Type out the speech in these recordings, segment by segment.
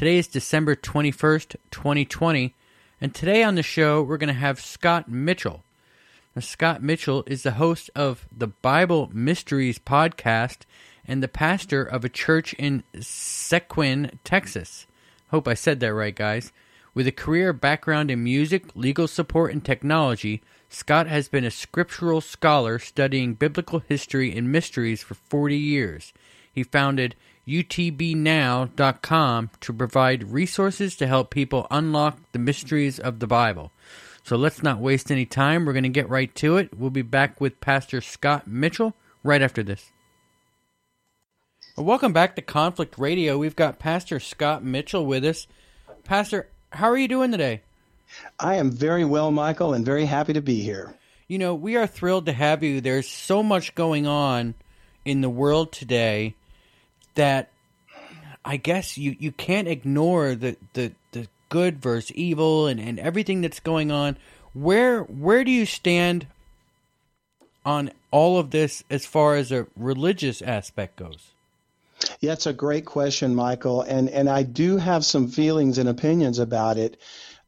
Today is December 21st, 2020, and today on the show we're going to have Scott Mitchell. Now, Scott Mitchell is the host of the Bible Mysteries podcast and the pastor of a church in Seguin, Texas. Hope I said that right, guys. With a career background in music, legal support, and technology, Scott has been a scriptural scholar studying biblical history and mysteries for 40 years. He founded UTBNow.com to provide resources to help people unlock the mysteries of the Bible. So let's not waste any time. We're going to get right to it. We'll be back with Pastor Scott Mitchell right after this. Well, welcome back to Conflict Radio. We've got Pastor Scott Mitchell with us. Pastor, how are you doing today? I am very well, Michael, and very happy to be here. You know, we are thrilled to have you. There's so much going on in the world today that I guess you, you can't ignore the, the, the good versus evil and, and everything that's going on. Where where do you stand on all of this as far as a religious aspect goes? Yeah, it's a great question, Michael, and and I do have some feelings and opinions about it,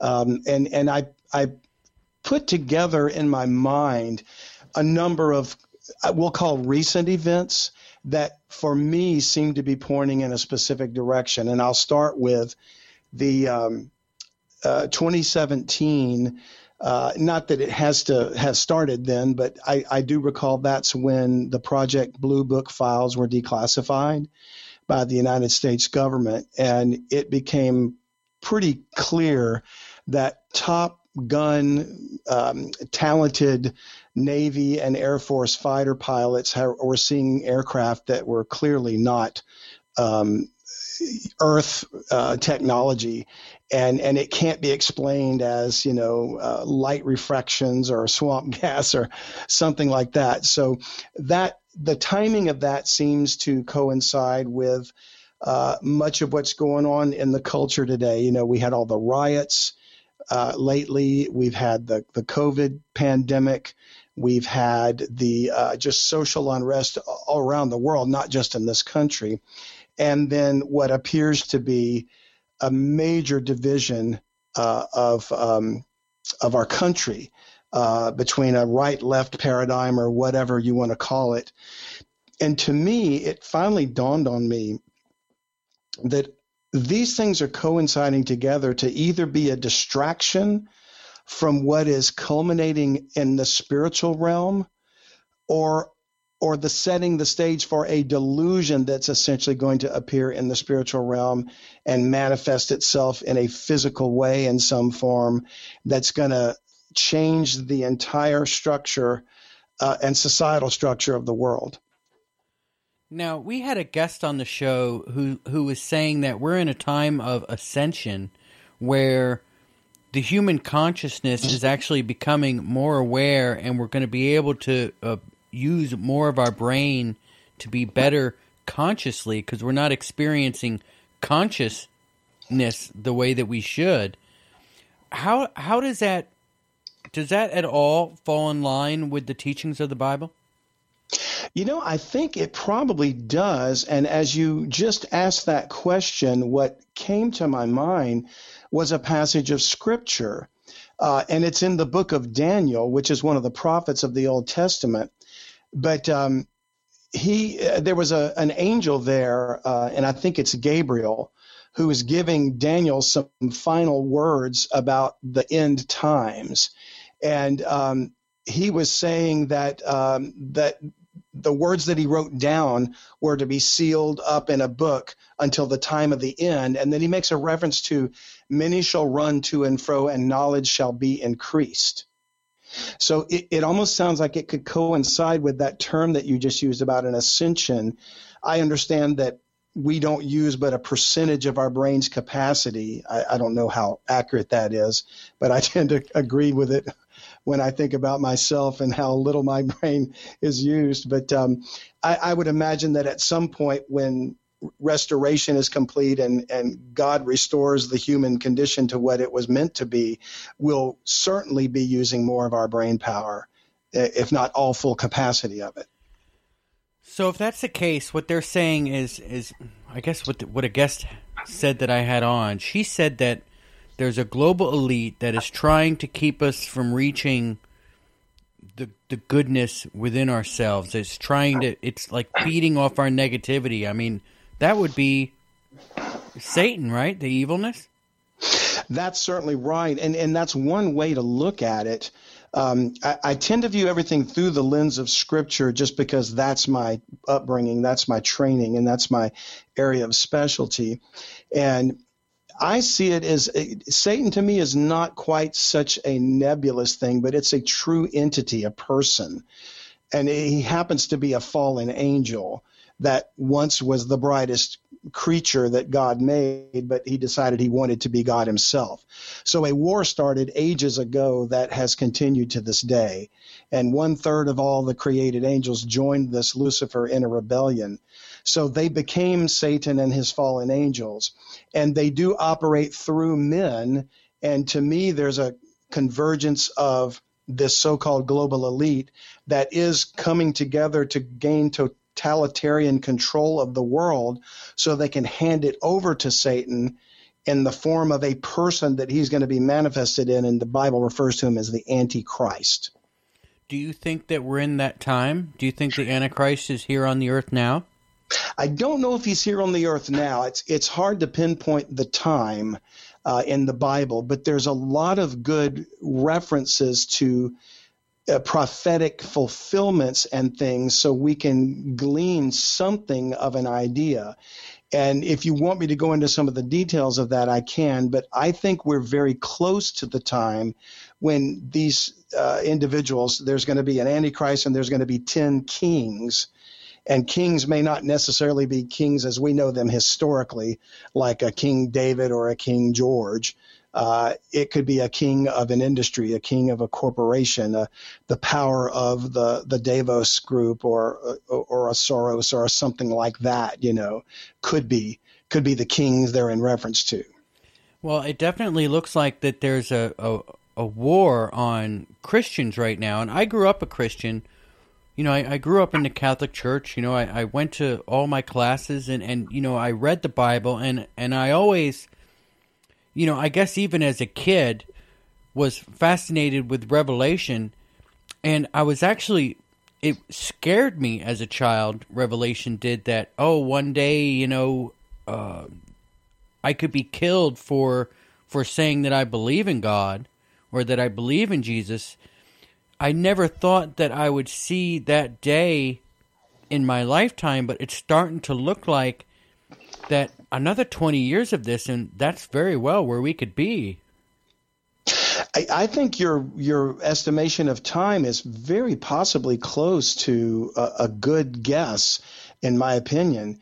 um, and and I I put together in my mind a number of we'll call recent events that for me seem to be pointing in a specific direction, and I'll start with the um, uh, 2017. Uh, not that it has to have started then, but I, I, do recall that's when the Project Blue Book files were declassified by the United States government, and it became pretty clear that top gun, um, talented Navy and Air Force fighter pilots were seeing aircraft that were clearly not um, Earth uh, technology, and and it can't be explained as you know uh, light refractions or swamp gas or something like that. So that the timing of that seems to coincide with uh, much of what's going on in the culture today. You know, we had all the riots uh, lately. We've had the the COVID pandemic. We've had the uh, just social unrest all around the world, not just in this country and then what appears to be a major division uh, of um, of our country uh, between a right-left paradigm or whatever you want to call it. And to me, it finally dawned on me that these things are coinciding together to either be a distraction from what is culminating in the spiritual realm or or the setting the stage for a delusion that's essentially going to appear in the spiritual realm and manifest itself in a physical way in some form that's going to change the entire structure uh, and societal structure of the world. Now, we had a guest on the show who who was saying that we're in a time of ascension where the human consciousness is actually becoming more aware and we're going to be able to uh, use more of our brain to be better consciously because we're not experiencing consciousness the way that we should. How how does that does that at all fall in line with the teachings of the Bible? You know, I think it probably does. And as you just asked that question, what came to my mind was a passage of scripture. Uh, and it's in the book of Daniel, which is one of the prophets of the Old Testament. But um, he uh, there was a an angel there, uh, and I think it's Gabriel, who is giving Daniel some final words about the end times, and um, he was saying that um, that the words that he wrote down were to be sealed up in a book until the time of the end. And then he makes a reference to many shall run to and fro, and knowledge shall be increased. So it, it almost sounds like it could coincide with that term that you just used about an ascension. I understand that we don't use but a percentage of our brain's capacity. I, I don't know how accurate that is, but I tend to agree with it when I think about myself and how little my brain is used. But um, I, I would imagine that at some point when restoration is complete and, and God restores the human condition to what it was meant to be, we'll certainly be using more of our brain power, if not all full capacity of it. So if that's the case, what they're saying is is I guess what the, what a guest said that I had on. She said that there's a global elite that is trying to keep us from reaching the the goodness within ourselves. It's trying to it's like feeding off our negativity. I mean, that would be Satan, right? The evilness? That's certainly right. And and that's one way to look at it. Um, I, I, tend to view everything through the lens of scripture just because that's my upbringing, that's my training, and that's my area of specialty. And I see it as eh, Satan to me is not quite such a nebulous thing, but it's a true entity, a person. And he happens to be a fallen angel that once was the brightest creature that God made, but he decided he wanted to be God himself. So a war started ages ago that has continued to this day. And one third of all the created angels joined this Lucifer in a rebellion. So they became Satan and his fallen angels. And they do operate through men. And to me, there's a convergence of this so called global elite that is coming together to gain totalitarian control of the world so they can hand it over to Satan in the form of a person that he's going to be manifested in. And the Bible refers to him as the Antichrist. Do you think that we're in that time? Do you think the Antichrist is here on the earth now? I don't know if he's here on the earth now. It's it's hard to pinpoint the time uh, in the Bible, but there's a lot of good references to uh, prophetic fulfillments and things, so we can glean something of an idea. And if you want me to go into some of the details of that, I can. But I think we're very close to the time when these uh, individuals, there's going to be an antichrist and there's going to be 10 kings and kings may not necessarily be kings as we know them historically, like a King David or a King George. Uh, it could be a king of an industry, a king of a corporation, uh, the power of the, the Davos group or, or, or a Soros or something like that, you know, could be, could be the kings they're in reference to. Well, it definitely looks like that there's a, a, a war on Christians right now. And I grew up a Christian, you know, I, I, grew up in the Catholic Church. You know, I, I, went to all my classes and, and, you know, I read the Bible and, and I always, you know, I guess even as a kid was fascinated with Revelation. And I was actually, it scared me as a child, Revelation did that, oh, one day, you know, uh, I could be killed for, for saying that I believe in God or that I believe in Jesus I never thought that I would see that day in my lifetime, but it's starting to look like that another 20 years of this, and that's very well where we could be. I, I think your your estimation of time is very possibly close to a, a good guess, in my opinion.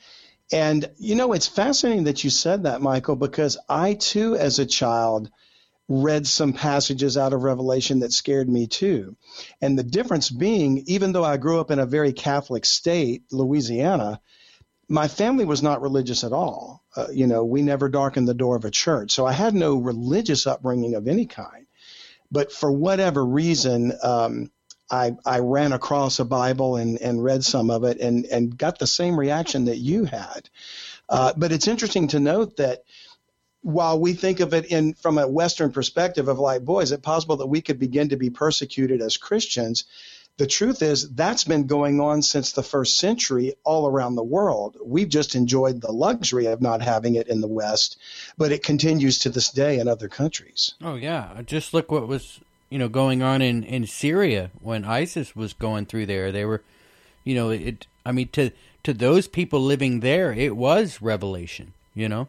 And you know, it's fascinating that you said that, Michael, because I too, as a child, read some passages out of Revelation that scared me too. And the difference being, even though I grew up in a very Catholic state, Louisiana, my family was not religious at all. Uh, you know, we never darkened the door of a church. So I had no religious upbringing of any kind. But for whatever reason, um, I, I ran across a Bible and, and read some of it and, and got the same reaction that you had. Uh, but it's interesting to note that while we think of it in from a Western perspective of like, boy, is it possible that we could begin to be persecuted as Christians? the truth is that's been going on since the first century all around the world. We've just enjoyed the luxury of not having it in the West, but it continues to this day in other countries. Oh yeah, uh, just look what was you know going on in in Syria when ISIS was going through there. They were, you know, it. I mean, to to those people living there, it was revelation. You know.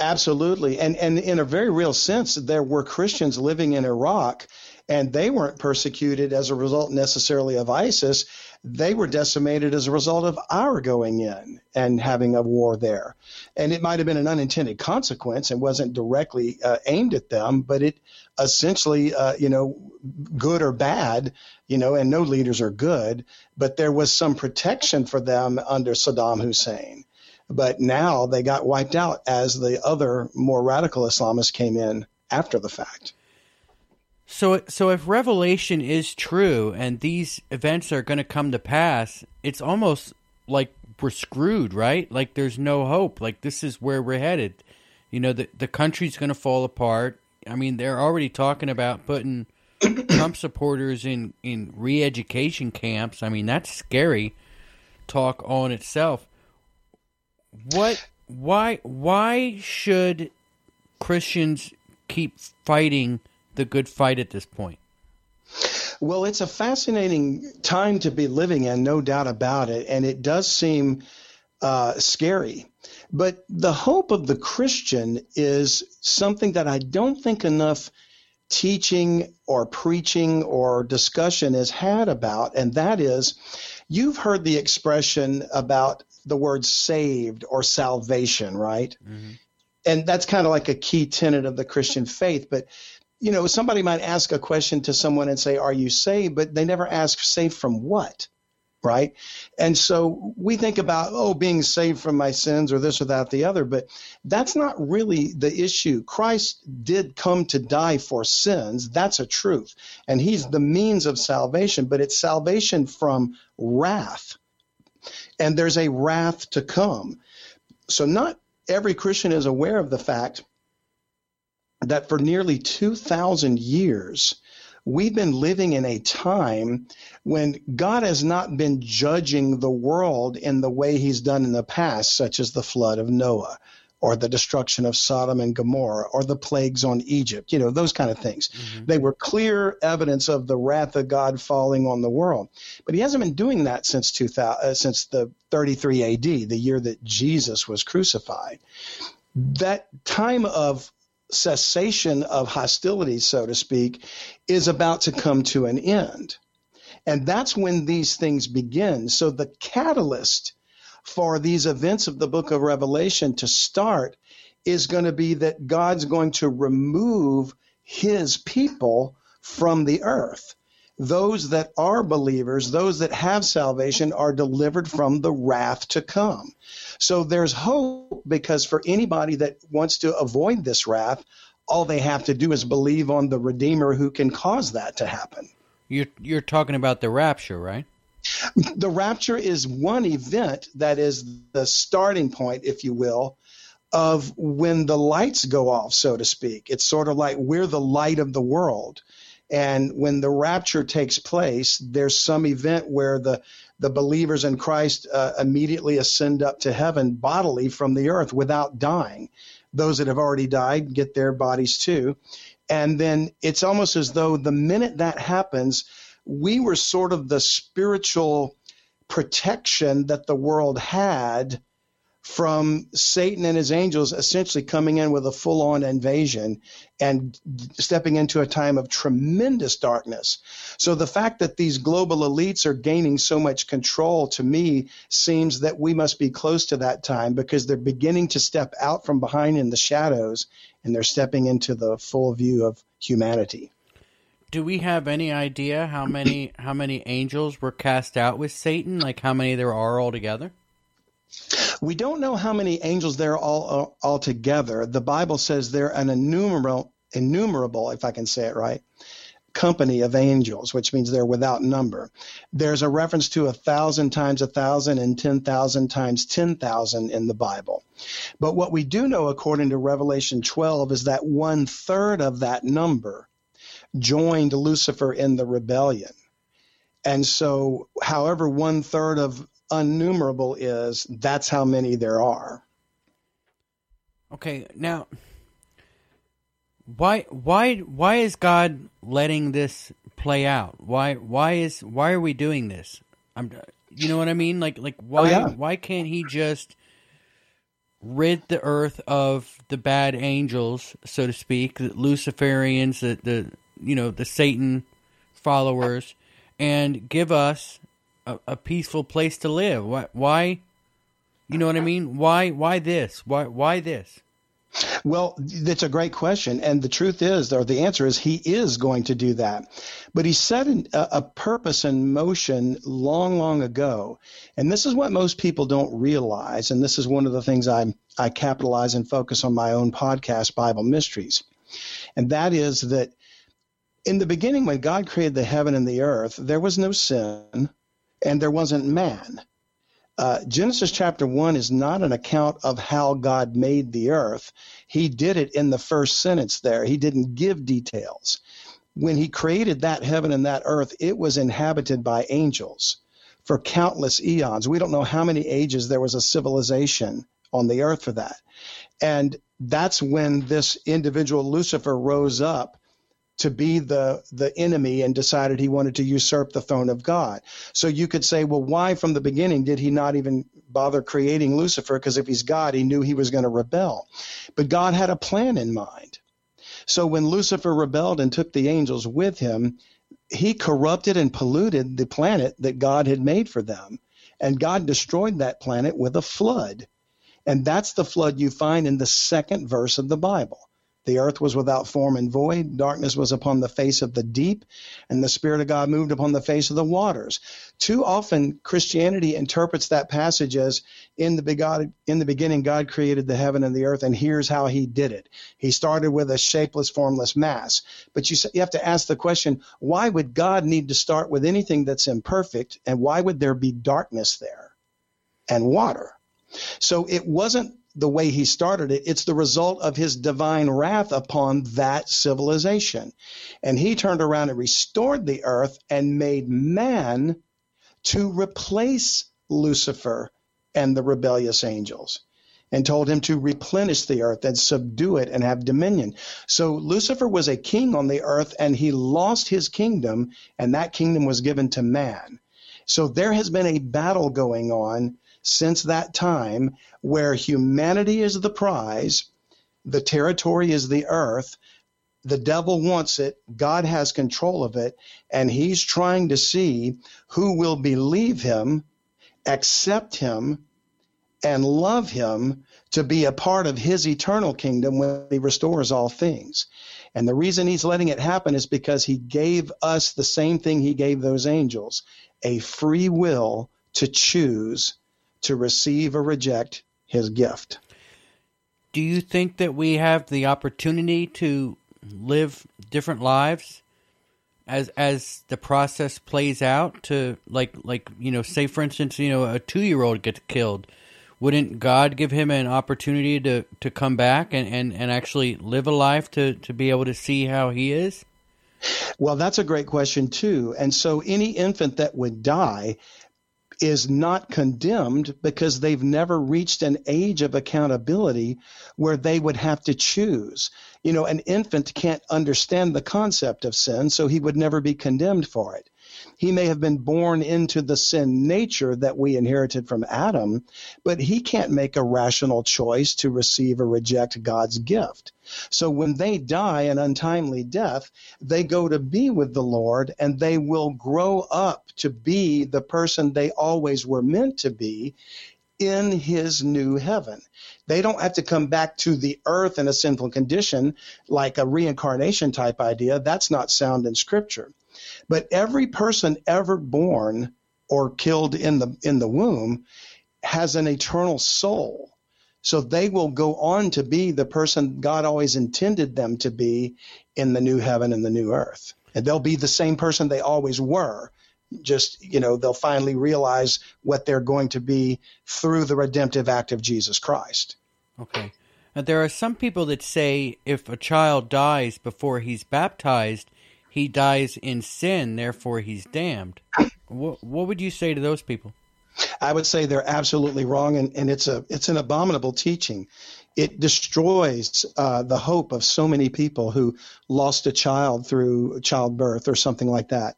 Absolutely, and and in a very real sense, there were Christians living in Iraq and they weren't persecuted as a result necessarily of ISIS. They were decimated as a result of our going in and having a war there. And it might have been an unintended consequence and wasn't directly uh, aimed at them, but it essentially, uh, you know, good or bad, you know, and no leaders are good, but there was some protection for them under Saddam Hussein. But now they got wiped out as the other more radical Islamists came in after the fact. So, so if Revelation is true and these events are going to come to pass, it's almost like we're screwed, right? Like there's no hope. Like this is where we're headed. You know, the the country's going to fall apart. I mean, they're already talking about putting Trump supporters in in re-education camps. I mean, that's scary talk on itself. What? Why? Why should Christians keep fighting? the good fight at this point? Well, it's a fascinating time to be living in, no doubt about it, and it does seem uh, scary. But the hope of the Christian is something that I don't think enough teaching or preaching or discussion is had about, and that is you've heard the expression about the word saved or salvation, right? Mm-hmm. And that's kind of like a key tenet of the Christian faith. But you know, somebody might ask a question to someone and say, Are you saved? But they never ask, Saved from what? Right. And so we think about, oh, being saved from my sins or this or that, the other, but that's not really the issue. Christ did come to die for sins. That's a truth. And he's the means of salvation, but it's salvation from wrath. And there's a wrath to come. So not every Christian is aware of the fact that for nearly 2,000 years, we've been living in a time when God has not been judging the world in the way he's done in the past, such as the flood of Noah or the destruction of Sodom and Gomorrah or the plagues on Egypt, you know, those kind of things. Mm-hmm. They were clear evidence of the wrath of God falling on the world. But he hasn't been doing that since 2000, uh, since the 33 AD, the year that Jesus was crucified. That time of cessation of hostilities, so to speak, is about to come to an end. And that's when these things begin. So the catalyst for these events of the book of Revelation to start is going to be that God's going to remove his people from the earth those that are believers, those that have salvation, are delivered from the wrath to come. So there's hope because for anybody that wants to avoid this wrath, all they have to do is believe on the Redeemer who can cause that to happen. You're, you're talking about the rapture, right? The rapture is one event that is the starting point, if you will, of when the lights go off, so to speak. It's sort of like we're the light of the world. And when the rapture takes place, there's some event where the the believers in Christ uh, immediately ascend up to heaven bodily from the earth without dying. Those that have already died get their bodies too. And then it's almost as though the minute that happens, we were sort of the spiritual protection that the world had from Satan and his angels essentially coming in with a full on invasion and stepping into a time of tremendous darkness. So the fact that these global elites are gaining so much control to me seems that we must be close to that time because they're beginning to step out from behind in the shadows and they're stepping into the full view of humanity. Do we have any idea how many how many angels were cast out with Satan? Like how many there are altogether? We don't know how many angels there are all, uh, all together. The Bible says they're an innumerable, innumerable, if I can say it right, company of angels, which means they're without number. There's a reference to a thousand times a thousand and ten thousand times ten thousand in the Bible. But what we do know, according to Revelation 12, is that one third of that number joined Lucifer in the rebellion. And so, however, one third of unnumerable is, that's how many there are. Okay, now why why why is God letting this play out? Why why is why are we doing this? I'm you know what I mean? Like like oh, why Oh, yeah. why can't he just rid the earth of the bad angels, so to speak, the Luciferians, the, the you know, the Satan followers, and give us a, a peaceful place to live? Why why you know what I mean? Why why this? Why why this? Well, that's a great question. And the truth is, or the answer is, he is going to do that. But he set an, a, a purpose in motion long, long ago. And this is what most people don't realize. And this is one of the things I, I capitalize and focus on my own podcast, Bible Mysteries. And that is that in the beginning, when God created the heaven and the earth, there was no sin and there wasn't man. Uh, Genesis chapter 1 is not an account of how God made the earth. He did it in the first sentence there. He didn't give details. When he created that heaven and that earth, it was inhabited by angels for countless eons. We don't know how many ages there was a civilization on the earth for that. And that's when this individual Lucifer rose up to be the the enemy and decided he wanted to usurp the throne of God. So you could say, well, why from the beginning did he not even bother creating Lucifer? Because if he's God, he knew he was going to rebel. But God had a plan in mind. So when Lucifer rebelled and took the angels with him, he corrupted and polluted the planet that God had made for them. And God destroyed that planet with a flood. And that's the flood you find in the second verse of the Bible. The earth was without form and void. Darkness was upon the face of the deep, and the Spirit of God moved upon the face of the waters. Too often, Christianity interprets that passage as in the, in the beginning, God created the heaven and the earth, and here's how he did it. He started with a shapeless, formless mass. But you, you have to ask the question why would God need to start with anything that's imperfect, and why would there be darkness there and water? So it wasn't the way he started it. It's the result of his divine wrath upon that civilization. And he turned around and restored the earth and made man to replace Lucifer and the rebellious angels and told him to replenish the earth and subdue it and have dominion. So Lucifer was a king on the earth and he lost his kingdom and that kingdom was given to man. So there has been a battle going on since that time where humanity is the prize, the territory is the earth, the devil wants it, God has control of it, and he's trying to see who will believe him, accept him, and love him to be a part of his eternal kingdom when he restores all things. And the reason he's letting it happen is because he gave us the same thing he gave those angels a free will to choose to receive or reject his gift. Do you think that we have the opportunity to live different lives as as the process plays out to like like you know say for instance you know a 2-year-old gets killed wouldn't God give him an opportunity to to come back and and, and actually live a life to to be able to see how he is? Well, that's a great question, too. And so any infant that would die is not condemned because they've never reached an age of accountability where they would have to choose. You know, an infant can't understand the concept of sin, so he would never be condemned for it. He may have been born into the sin nature that we inherited from Adam, but he can't make a rational choice to receive or reject God's gift. So when they die an untimely death, they go to be with the Lord and they will grow up to be the person they always were meant to be in his new heaven. They don't have to come back to the earth in a sinful condition like a reincarnation type idea. That's not sound in scripture. But every person ever born or killed in the in the womb has an eternal soul. So they will go on to be the person God always intended them to be in the new heaven and the new earth. And they'll be the same person they always were. Just, you know, they'll finally realize what they're going to be through the redemptive act of Jesus Christ. Okay. There are some people that say if a child dies before he's baptized, he dies in sin, therefore he's damned. what, what would you say to those people? I would say they're absolutely wrong, and, and it's a it's an abominable teaching. It destroys uh, the hope of so many people who lost a child through childbirth or something like that.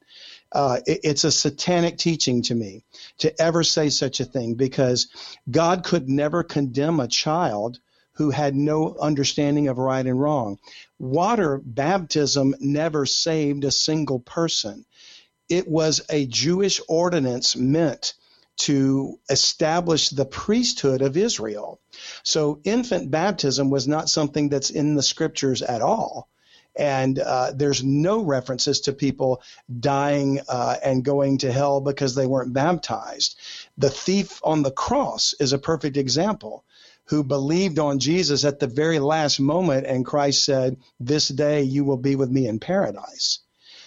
Uh, it, it's a satanic teaching to me to ever say such a thing because God could never condemn a child who had no understanding of right and wrong. Water baptism never saved a single person. It was a Jewish ordinance meant to establish the priesthood of Israel. So infant baptism was not something that's in the scriptures at all. And uh, there's no references to people dying uh, and going to hell because they weren't baptized. The thief on the cross is a perfect example who believed on Jesus at the very last moment, and Christ said, This day you will be with me in paradise.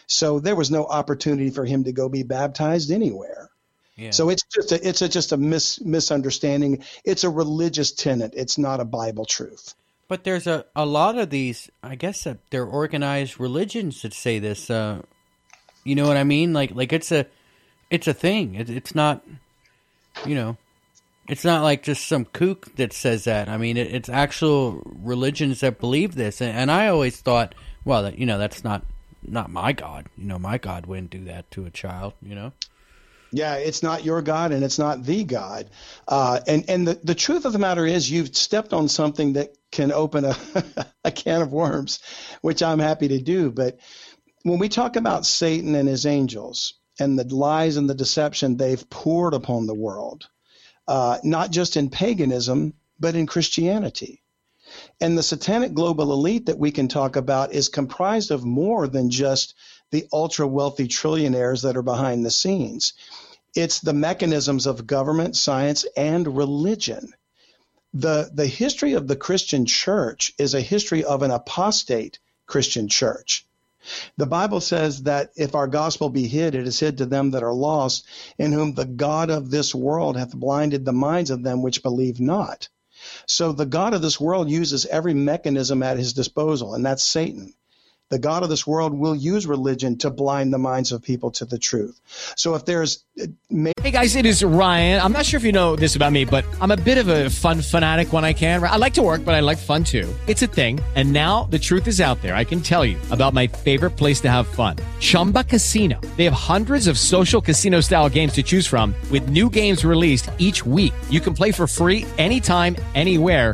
So there was no opportunity for him to go be baptized anywhere. Yeah. So it's just a, it's a, just a mis, misunderstanding. It's a religious tenet. It's not a Bible truth. But there's a, a lot of these. I guess uh, they're organized religions that say this. Uh, you know what I mean? Like like it's a it's a thing. It, it's not. You know, it's not like just some kook that says that. I mean, it, it's actual religions that believe this. And, and I always thought, well, that you know, that's not not my God. You know, my God wouldn't do that to a child. You know. Yeah, it's not your God and it's not the God. Uh, and and the, the truth of the matter is, you've stepped on something that can open a, a can of worms, which I'm happy to do. But when we talk about Satan and his angels and the lies and the deception they've poured upon the world, uh, not just in paganism, but in Christianity. And the satanic global elite that we can talk about is comprised of more than just the ultra wealthy trillionaires that are behind the scenes. It's the mechanisms of government, science, and religion. The, the history of the Christian church is a history of an apostate Christian church. The Bible says that if our gospel be hid, it is hid to them that are lost, in whom the God of this world hath blinded the minds of them which believe not. So the God of this world uses every mechanism at his disposal, and that's Satan the God of this world will use religion to blind the minds of people to the truth. So if there's. Hey guys, it is Ryan. I'm not sure if you know this about me, but I'm a bit of a fun fanatic when I can. I like to work, but I like fun too. It's a thing. And now the truth is out there. I can tell you about my favorite place to have fun Chumba Casino. They have hundreds of social casino style games to choose from, with new games released each week. You can play for free anytime, anywhere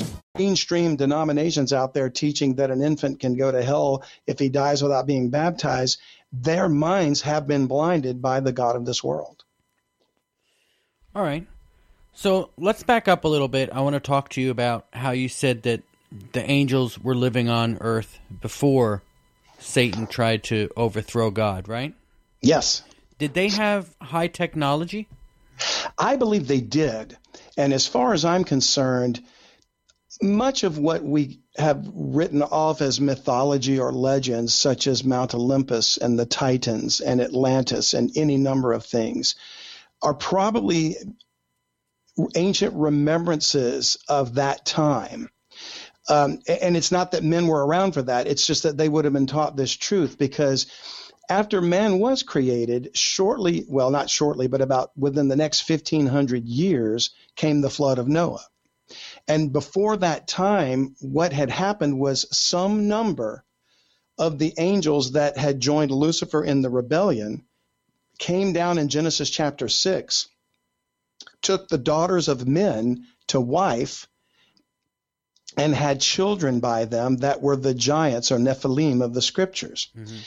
Mainstream denominations out there teaching that an infant can go to hell if he dies without being baptized their minds have been blinded by the God of this world. All right. So let's back up a little bit. I want to talk to you about how you said that the angels were living on earth before Satan tried to overthrow God, right? Yes. Did they have high technology? I believe they did. And as far as I'm concerned, much of what we have written off as mythology or legends, such as Mount Olympus and the Titans and Atlantis and any number of things, are probably ancient remembrances of that time. Um, and it's not that men were around for that, it's just that they would have been taught this truth because after man was created, shortly, well, not shortly, but about within the next 1500 years came the flood of Noah. And before that time, what had happened was some number of the angels that had joined Lucifer in the rebellion came down in Genesis chapter 6, took the daughters of men to wife, and had children by them that were the giants or Nephilim of the scriptures. Mm-hmm.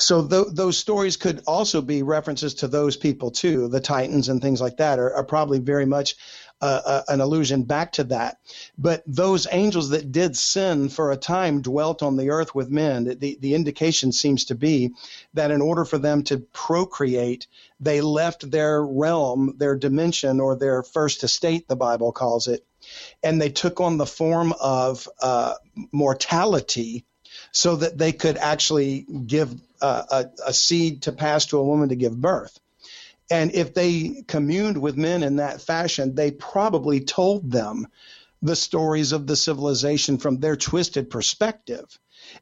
So th- those stories could also be references to those people too. The Titans and things like that are, are probably very much uh, uh, an allusion back to that. But those angels that did sin for a time dwelt on the earth with men. The, the indication seems to be that in order for them to procreate, they left their realm, their dimension, or their first estate, the Bible calls it, and they took on the form of uh, mortality so that they could actually give uh, a, a seed to pass to a woman to give birth. And if they communed with men in that fashion, they probably told them the stories of the civilization from their twisted perspective.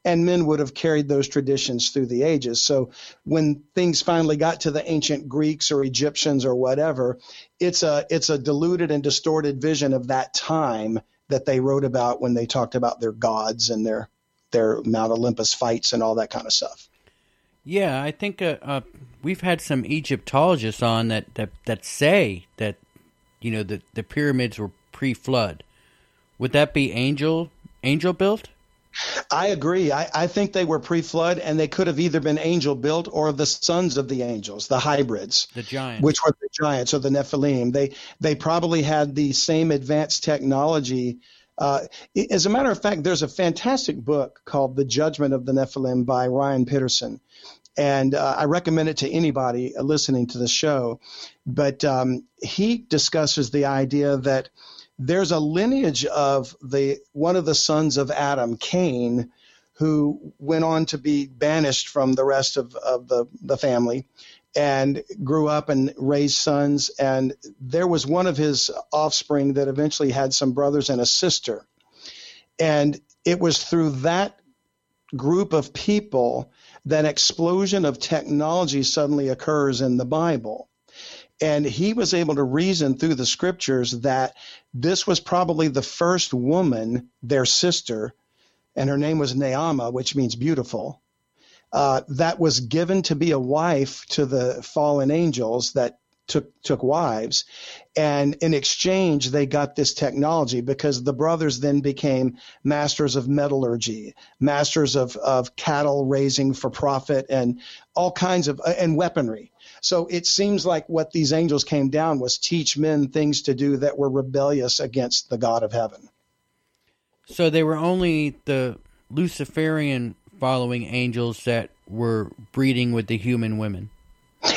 And men would have carried those traditions through the ages. So when things finally got to the ancient Greeks or Egyptians or whatever, it's a it's a diluted and distorted vision of that time that they wrote about when they talked about their gods and their their Mount Olympus fights and all that kind of stuff. Yeah, I think uh, uh, we've had some Egyptologists on that, that, that say that you know the the pyramids were pre-flood. Would that be angel angel built? I agree. I, I think they were pre-flood, and they could have either been angel built or the sons of the angels, the hybrids, the giants, which were the giants or the Nephilim. They they probably had the same advanced technology uh, as a matter of fact, there's a fantastic book called The Judgment of the Nephilim by Ryan Pitterson. And uh, I recommend it to anybody listening to the show. But um, he discusses the idea that there's a lineage of the one of the sons of Adam, Cain, who went on to be banished from the rest of, of the, the family and grew up and raised sons. And there was one of his offspring that eventually had some brothers and a sister. And it was through that group of people that explosion of technology suddenly occurs in the Bible. And he was able to reason through the scriptures that this was probably the first woman, their sister, and her name was Naamah, which means beautiful uh, that was given to be a wife to the fallen angels that took took wives. And in exchange they got this technology because the brothers then became masters of metallurgy masters of, of cattle raising for profit and all kinds of and weaponry. So it seems like what these angels came down was teach men things to do that were rebellious against the god of heaven. So they were only the luciferian following angels that were breeding with the human women.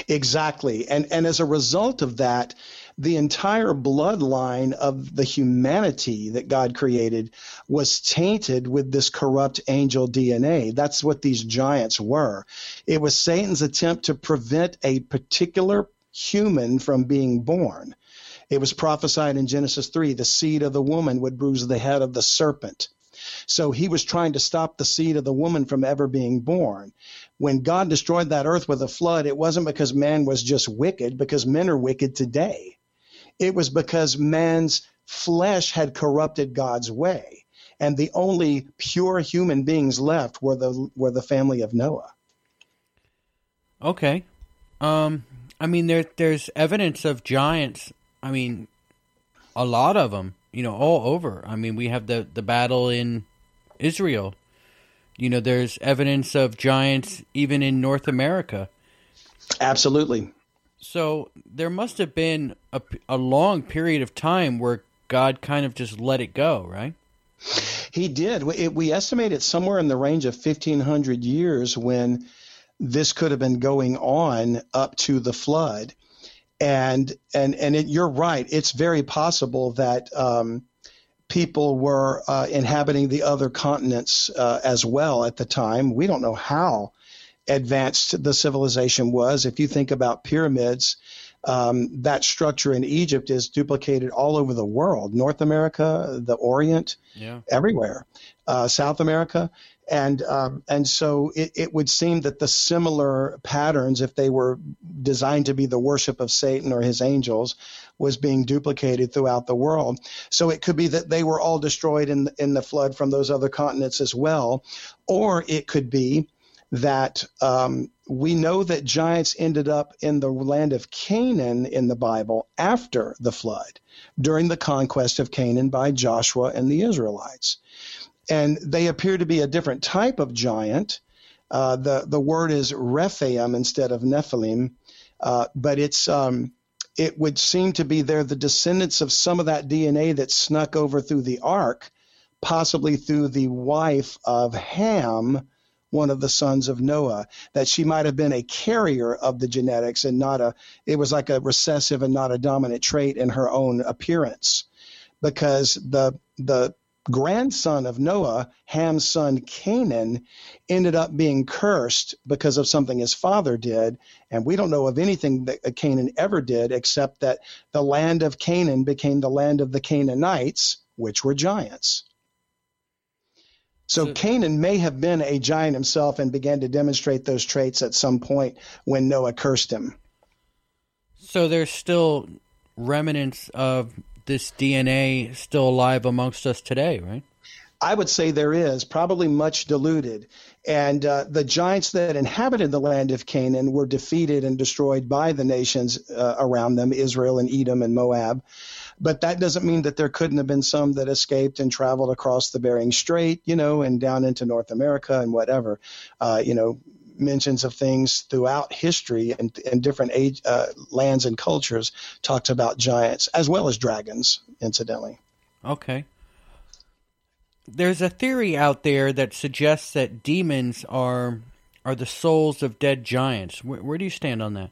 Exactly. And and as a result of that, the entire bloodline of the humanity that God created was tainted with this corrupt angel DNA. That's what these giants were. It was Satan's attempt to prevent a particular human from being born. It was prophesied in Genesis 3 the seed of the woman would bruise the head of the serpent. So he was trying to stop the seed of the woman from ever being born. When God destroyed that earth with a flood, it wasn't because man was just wicked, because men are wicked today. It was because man's flesh had corrupted God's way. And the only pure human beings left were the were the family of Noah. Okay. Um I mean there there's evidence of giants. I mean a lot of them you know, all over. I mean, we have the the battle in Israel. You know, there's evidence of giants even in North America. Absolutely. So there must have been a, a long period of time where God kind of just let it go, right? He did. We, we estimate it somewhere in the range of 1,500 years when this could have been going on up to the flood and and and it, you're right. It's very possible that um, people were uh, inhabiting the other continents uh, as well at the time. We don't know how advanced the civilization was. If you think about pyramids, um, that structure in Egypt is duplicated all over the world North America, the Orient, yeah. everywhere, uh, South America and um, and so it, it, would seem that the similar patterns, if they were designed to be the worship of Satan or his angels, was being duplicated throughout the world. So it could be that they were all destroyed in in the flood from those other continents as well, or it could be that um, we know that giants ended up in the land of Canaan in the Bible after the flood, during the conquest of Canaan by Joshua and the Israelites and they appear to be a different type of giant. Uh, the the word is Rephaim instead of Nephilim, uh, but it's um, it would seem to be they're the descendants of some of that DNA that snuck over through the ark, possibly through the wife of Ham, one of the sons of Noah, that she might have been a carrier of the genetics and not a, it was like a recessive and not a dominant trait in her own appearance. Because the, the grandson of Noah, Ham's son Canaan, ended up being cursed because of something his father did. And we don't know of anything that Canaan ever did except that the land of Canaan became the land of the Canaanites, which were giants. So, so Canaan may have been a giant himself and began to demonstrate those traits at some point when Noah cursed him. So there's still remnants of this DNA still alive amongst us today, right? I would say there is, probably much diluted. And uh, the giants that inhabited the land of Canaan were defeated and destroyed by the nations uh, around them, Israel and Edom and Moab. But that doesn't mean that there couldn't have been some that escaped and traveled across the Bering Strait, you know, and down into North America and whatever. Uh, you know, mentions of things throughout history and, and different age, uh, lands and cultures talks about giants as well as dragons, incidentally. Okay. There's a theory out there that suggests that demons are are the souls of dead giants. Where, where do you stand on that?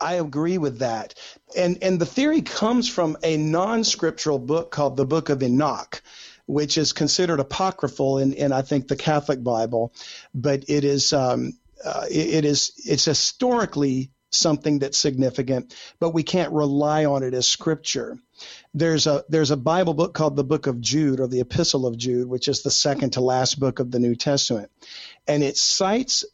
I agree with that. And and the theory comes from a non-scriptural book called the Book of Enoch, which is considered apocryphal in, in I think the Catholic Bible, but it is um, uh, it, it is it's historically something that's significant, but we can't rely on it as scripture. There's a there's a Bible book called the Book of Jude or the Epistle of Jude, which is the second to last book of the New Testament, and it cites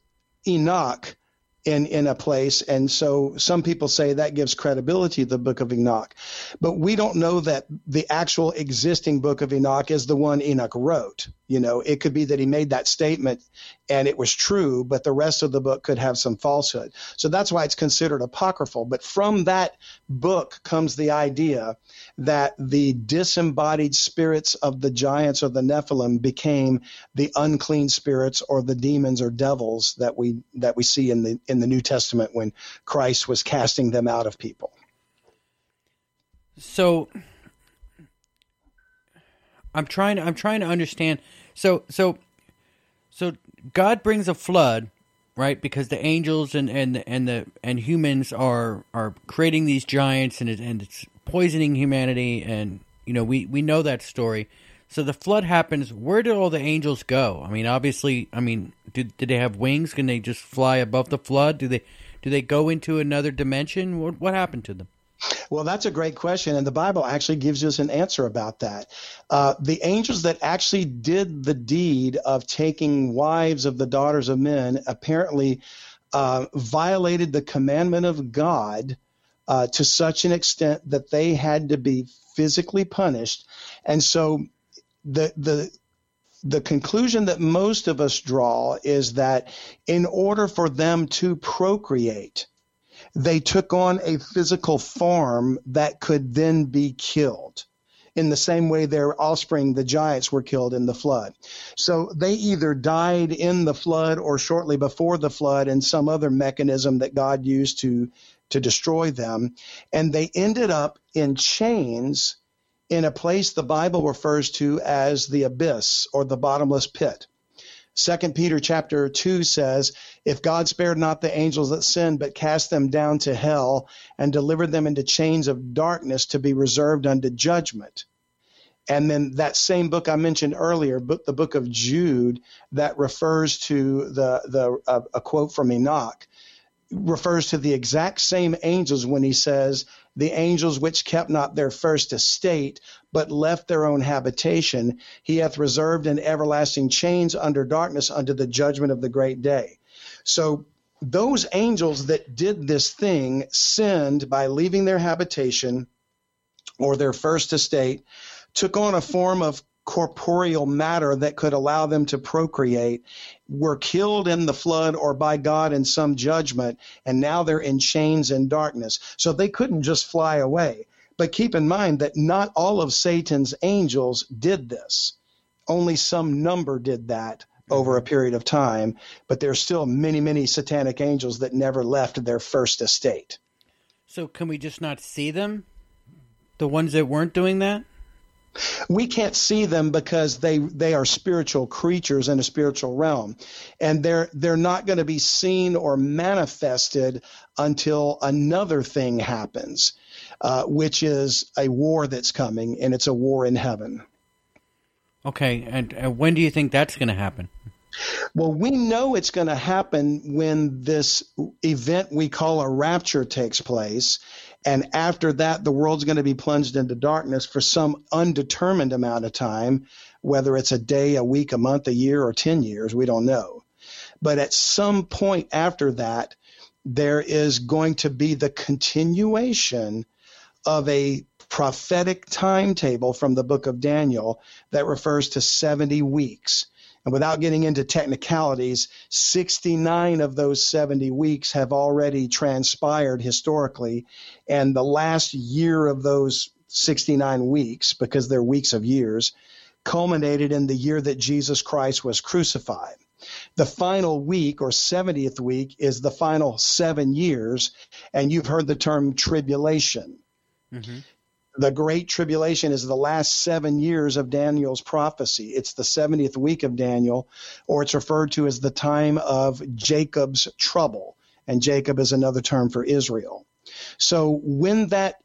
Enoch in in a place. And so some people say that gives credibility to the book of enoch. But we don't know that the actual existing book of enoch is the one enoch wrote. You know it could be that he made that statement and it was true but the rest of the book could have some falsehood. So that's why it's considered apocryphal. But from that book comes the idea that the disembodied spirits of the giants or the nephilim became the unclean spirits or the demons or devils that we that we see in the in the New Testament when Christ was casting them out of people. So I'm trying to, I'm trying to understand. So so so God brings a flood, right? Because the angels and and and the and humans are are creating these giants and it, and it's poisoning humanity and you know we we know that story. So the flood happens. Where did all the angels go? I mean, obviously, I mean, did did they have wings? Can they just fly above the flood? Do they do they go into another dimension? What what happened to them? Well, that's a great question, and the Bible actually gives us an answer about that. Uh, the angels that actually did the deed of taking wives of the daughters of men apparently uh, violated the commandment of God uh, to such an extent that they had to be physically punished, and so the the the conclusion that most of us draw is that in order for them to procreate, they took on a physical form that could then be killed. In the same way their offspring, the giants, were killed in the flood. So they either died in the flood or shortly before the flood in some other mechanism that God used to, to destroy them. And they ended up in chains in a place the Bible refers to as the abyss or the bottomless pit. Second Peter chapter 2 says, If God spared not the angels that sinned, but cast them down to hell and delivered them into chains of darkness to be reserved unto judgment. And then that same book I mentioned earlier, book, the book of Jude, that refers to the, the uh, a quote from Enoch, refers to the exact same angels when he says, the angels which kept not their first estate, but left their own habitation, he hath reserved in everlasting chains under darkness unto the judgment of the great day. So those angels that did this thing sinned by leaving their habitation or their first estate, took on a form of corporeal matter that could allow them to procreate were killed in the flood or by God in some judgment, and now they're in chains and darkness. So they couldn't just fly away. But keep in mind that not all of Satan's angels did this. Only some number did that over a period of time, but there's still many, many satanic angels that never left their first estate. So can we just not see them? The ones that weren't doing that? We can't see them because they they are spiritual creatures in a spiritual realm and they're they're not going to be seen or manifested until another thing happens uh, which is a war that's coming and it's a war in heaven okay and uh, when do you think that's going to happen well, we know it's going to happen when this event we call a rapture takes place. And after that, the world's going to be plunged into darkness for some undetermined amount of time, whether it's a day, a week, a month, a year, or 10 years, we don't know. But at some point after that, there is going to be the continuation of a prophetic timetable from the book of Daniel that refers to 70 weeks. And without getting into technicalities, 69 of those 70 weeks have already transpired historically. And the last year of those 69 weeks, because they're weeks of years, culminated in the year that Jesus Christ was crucified. The final week or 70th week is the final seven years, and you've heard the term tribulation. Mm-hmm the Great Tribulation is the last seven years of Daniel's prophecy. It's the 70th week of Daniel, or it's referred to as the time of Jacob's trouble. And Jacob is another term for Israel. So when that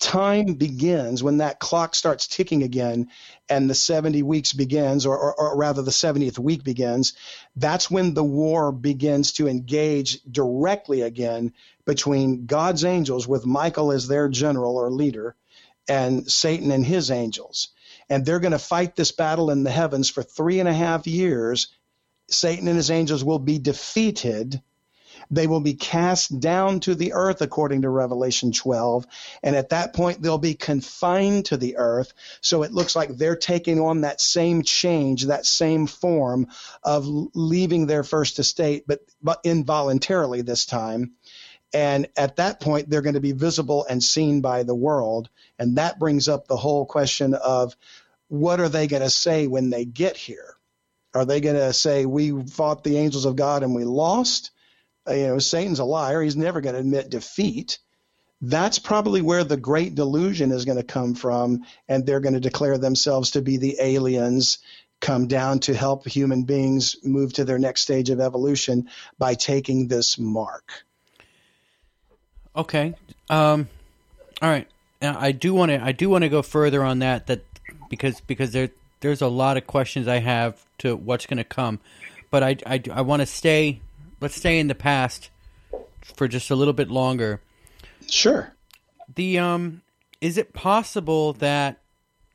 time begins, when that clock starts ticking again, and the 70 weeks begins, or, or, or, rather the 70th week begins, that's when the war begins to engage directly again between God's angels, with Michael as their general or leader, and Satan and his angels. And they're going to fight this battle in the heavens for three and a half years. Satan and his angels will be defeated. They will be cast down to the earth, according to Revelation 12. And at that point, they'll be confined to the earth. So it looks like they're taking on that same change, that same form of leaving their first estate, but, but involuntarily this time. And at that point, they're going to be visible and seen by the world. And that brings up the whole question of what are they going to say when they get here? Are they going to say, we fought the angels of God and we lost? Uh, you know, Satan's a liar. He's never going to admit defeat. That's probably where the great delusion is going to come from. And they're going to declare themselves to be the aliens come down to help human beings move to their next stage of evolution by taking this mark. Okay. Um, all right. Now, I do want to I do want to go further on that that because because there there's a lot of questions I have to what's going to come, but I I, I want to stay let's stay in the past for just a little bit longer. Sure. The um is it possible that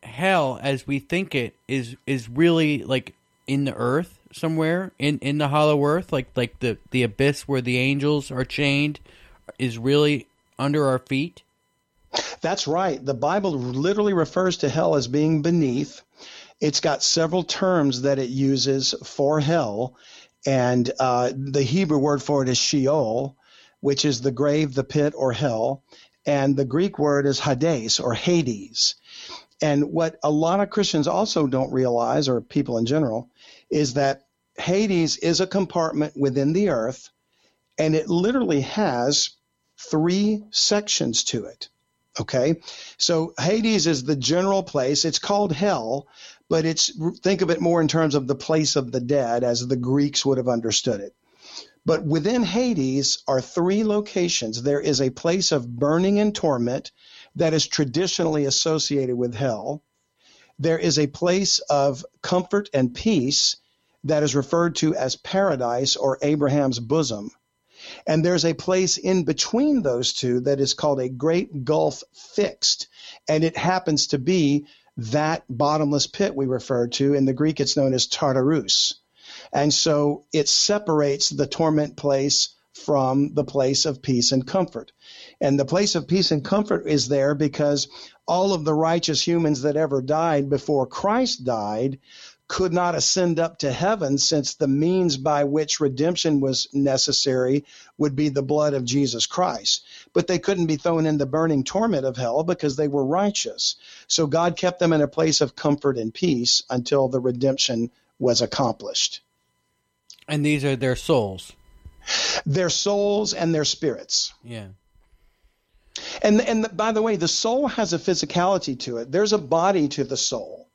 hell as we think it is is really like in the earth somewhere in in the hollow earth like like the the abyss where the angels are chained is really under our feet? That's right. The Bible literally refers to hell as being beneath. It's got several terms that it uses for hell, and uh, the Hebrew word for it is Sheol, which is the grave, the pit, or hell, and the Greek word is Hades or Hades. And what a lot of Christians also don't realize, or people in general, is that Hades is a compartment within the earth, and it literally has three sections to it. Okay, so Hades is the general place. It's called hell, but it's think of it more in terms of the place of the dead, as the Greeks would have understood it. But within Hades are three locations. There is a place of burning and torment that is traditionally associated with hell. There is a place of comfort and peace that is referred to as paradise or Abraham's bosom. And there's a place in between those two that is called a great gulf fixed. And it happens to be that bottomless pit we referred to. In the Greek, it's known as Tartarus. And so it separates the torment place from the place of peace and comfort. And the place of peace and comfort is there because all of the righteous humans that ever died before Christ died could not ascend up to heaven since the means by which redemption was necessary would be the blood of Jesus Christ. But they couldn't be thrown in the burning torment of hell because they were righteous. So God kept them in a place of comfort and peace until the redemption was accomplished. And these are their souls. Their souls and their spirits. Yeah. And and by the way, the soul has a physicality to it. There's a body to the soul.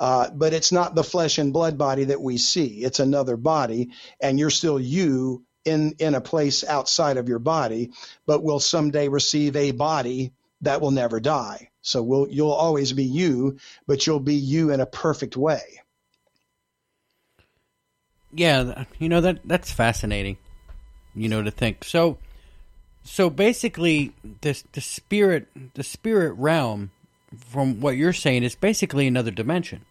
Uh, but it's not the flesh and blood body that we see. It's another body, and you're still you in in a place outside of your body, but will someday receive a body that will never die. So we'll, you'll always be you, but you'll be you in a perfect way. Yeah, you know that that's fascinating. You know to think. So so basically this the spirit the spirit realm from what you're saying is basically another dimension.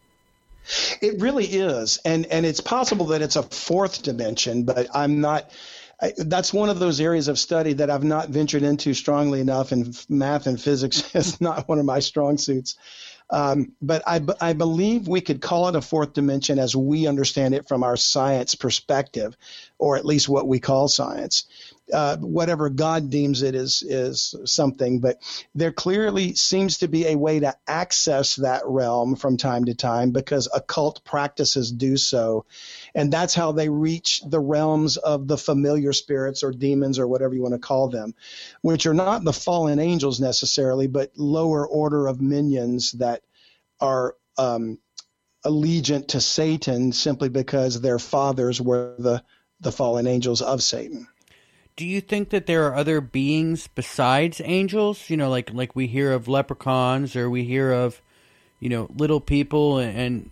It really is, and and it's possible that it's a fourth dimension, but I'm not. I, that's one of those areas of study that I've not ventured into strongly enough, and math and physics is not one of my strong suits. Um, but I, I believe we could call it a fourth dimension as we understand it from our science perspective, or at least what we call science. Uh, whatever God deems it is is something, but there clearly seems to be a way to access that realm from time to time because occult practices do so, and that's how they reach the realms of the familiar spirits or demons or whatever you want to call them, which are not the fallen angels necessarily, but lower order of minions that are um, allegiant to Satan simply because their fathers were the the fallen angels of Satan do you think that there are other beings besides angels? You know, like like we hear of leprechauns or we hear of, you know, little people and, and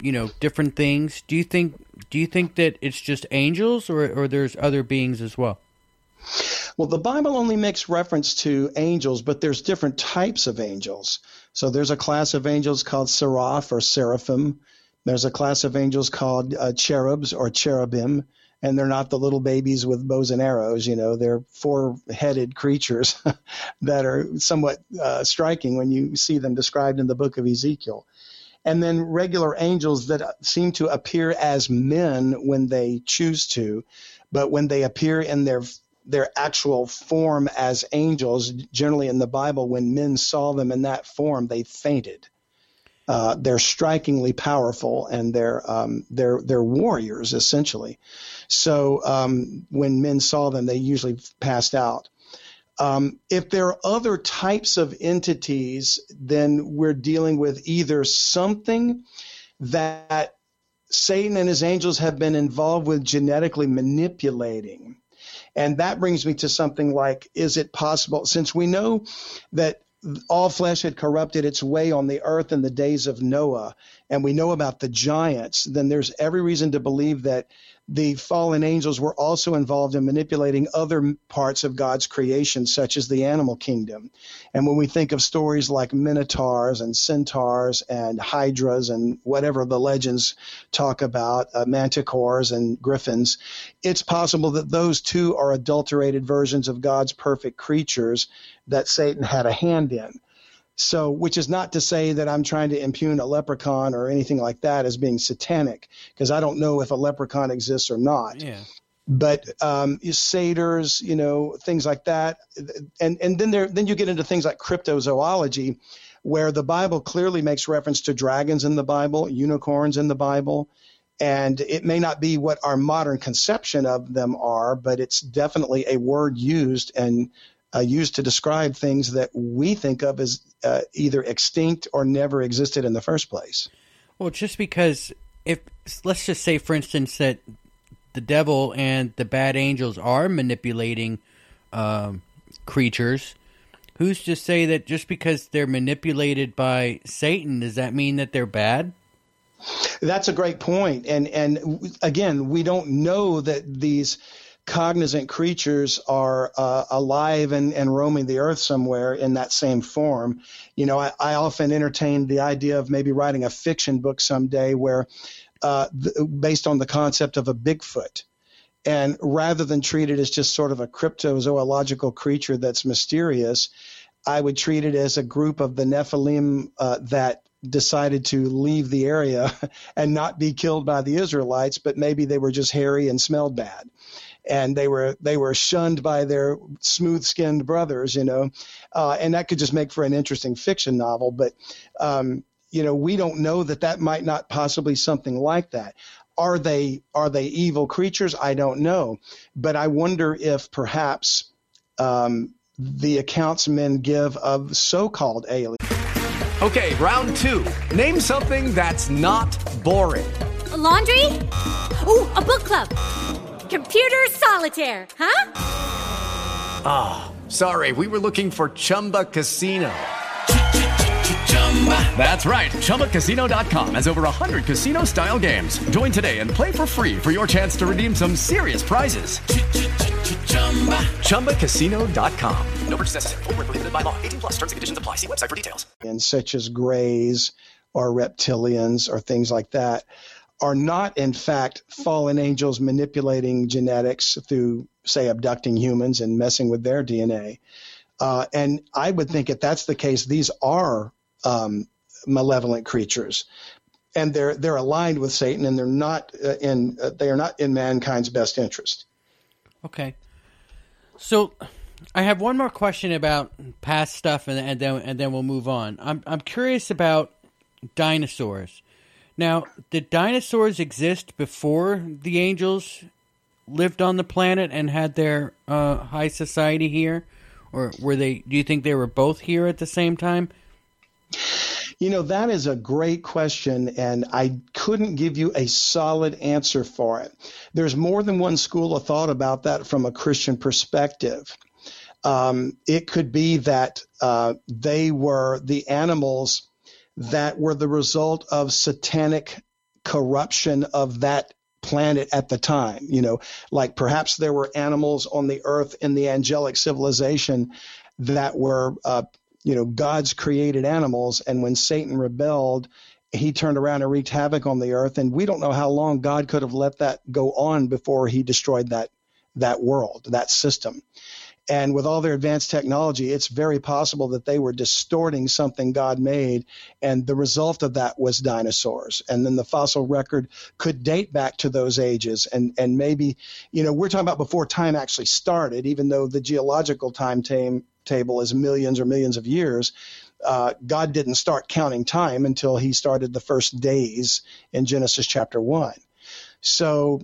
you know different things. Do you think do you think that it's just angels or or there's other beings as well? Well, the Bible only makes reference to angels, but there's different types of angels. So there's a class of angels called seraph or seraphim. There's a class of angels called uh, cherubs or cherubim and they're not the little babies with bows and arrows. You know, they're four-headed creatures that are somewhat uh, striking when you see them described in the book of Ezekiel. And then regular angels that seem to appear as men when they choose to, but when they appear in their their actual form as angels, generally in the Bible, when men saw them in that form, they fainted. Uh, they're strikingly powerful and they're um, they're they're warriors essentially. So um, when men saw them, they usually passed out. Um, if there are other types of entities, then we're dealing with either something that Satan and his angels have been involved with genetically manipulating. And that brings me to something like is it possible, since we know that all flesh had corrupted its way on the earth in the days of Noah, and we know about the giants, then there's every reason to believe that the fallen angels were also involved in manipulating other parts of God's creation, such as the animal kingdom. And when we think of stories like minotaurs and centaurs and hydras and whatever the legends talk about, uh, manticores and griffins, it's possible that those too are adulterated versions of God's perfect creatures that Satan had a hand in. So, which is not to say that I'm trying to impugn a leprechaun or anything like that as being satanic, because I don't know if a leprechaun exists or not. Yeah. But um, satyrs, you know, things like that, and and then there then you get into things like cryptozoology, where the Bible clearly makes reference to dragons in the Bible, unicorns in the Bible, and it may not be what our modern conception of them are, but it's definitely a word used and uh, used to describe things that we think of as uh, either extinct or never existed in the first place. Well, just because if let's just say, for instance, that the devil and the bad angels are manipulating um, creatures, who's to say that just because they're manipulated by Satan, does that mean that they're bad? That's a great point, and and again, we don't know that these cognizant creatures are uh, alive and, and roaming the earth somewhere in that same form. You know, I, I often entertain the idea of maybe writing a fiction book someday where, uh, th- based on the concept of a Bigfoot. And rather than treat it as just sort of a cryptozoological creature that's mysterious, I would treat it as a group of the Nephilim uh, that decided to leave the area and not be killed by the Israelites, but maybe they were just hairy and smelled bad and they were they were shunned by their smooth-skinned brothers, you know, uh, and that could just make for an interesting fiction novel. But um, you know, we don't know that that might not possibly something like that. are they are they evil creatures? I don't know, but I wonder if perhaps um, the accounts men give of so-called aliens. Okay, round two. Name something that's not boring. A laundry. Ooh, a book club. Computer solitaire. Huh? Ah, oh, sorry. We were looking for Chumba Casino. That's right. ChumbaCasino.com has over 100 casino style games. Join today and play for free for your chance to redeem some serious prizes. ChumbaCasino.com. No purchase necessary. Full prohibited by law. 18 plus terms and conditions apply. See website for details. And such as greys or reptilians or things like that are not, in fact, fallen angels manipulating genetics through, say, abducting humans and messing with their DNA. Uh, and I would think if that's the case, these are um, malevolent creatures, and they're they're aligned with Satan, and they're not uh, in uh, they are not in mankind's best interest. Okay, so I have one more question about past stuff, and, and then and then we'll move on. I'm I'm curious about dinosaurs. Now, did dinosaurs exist before the angels lived on the planet and had their uh, high society here, or were they? Do you think they were both here at the same time? You know, that is a great question, and I couldn't give you a solid answer for it. There's more than one school of thought about that from a Christian perspective. Um, it could be that uh, they were the animals that were the result of satanic corruption of that planet at the time. You know, like perhaps there were animals on the earth in the angelic civilization that were uh, you know, God's created animals, and when Satan rebelled, he turned around and wreaked havoc on the earth. And we don't know how long God could have let that go on before he destroyed that that world, that system. And with all their advanced technology, it's very possible that they were distorting something God made. And the result of that was dinosaurs. And then the fossil record could date back to those ages. And, and maybe, you know, we're talking about before time actually started, even though the geological time table is millions or millions of years. Uh, God didn't start counting time until he started the first days in Genesis chapter 1. So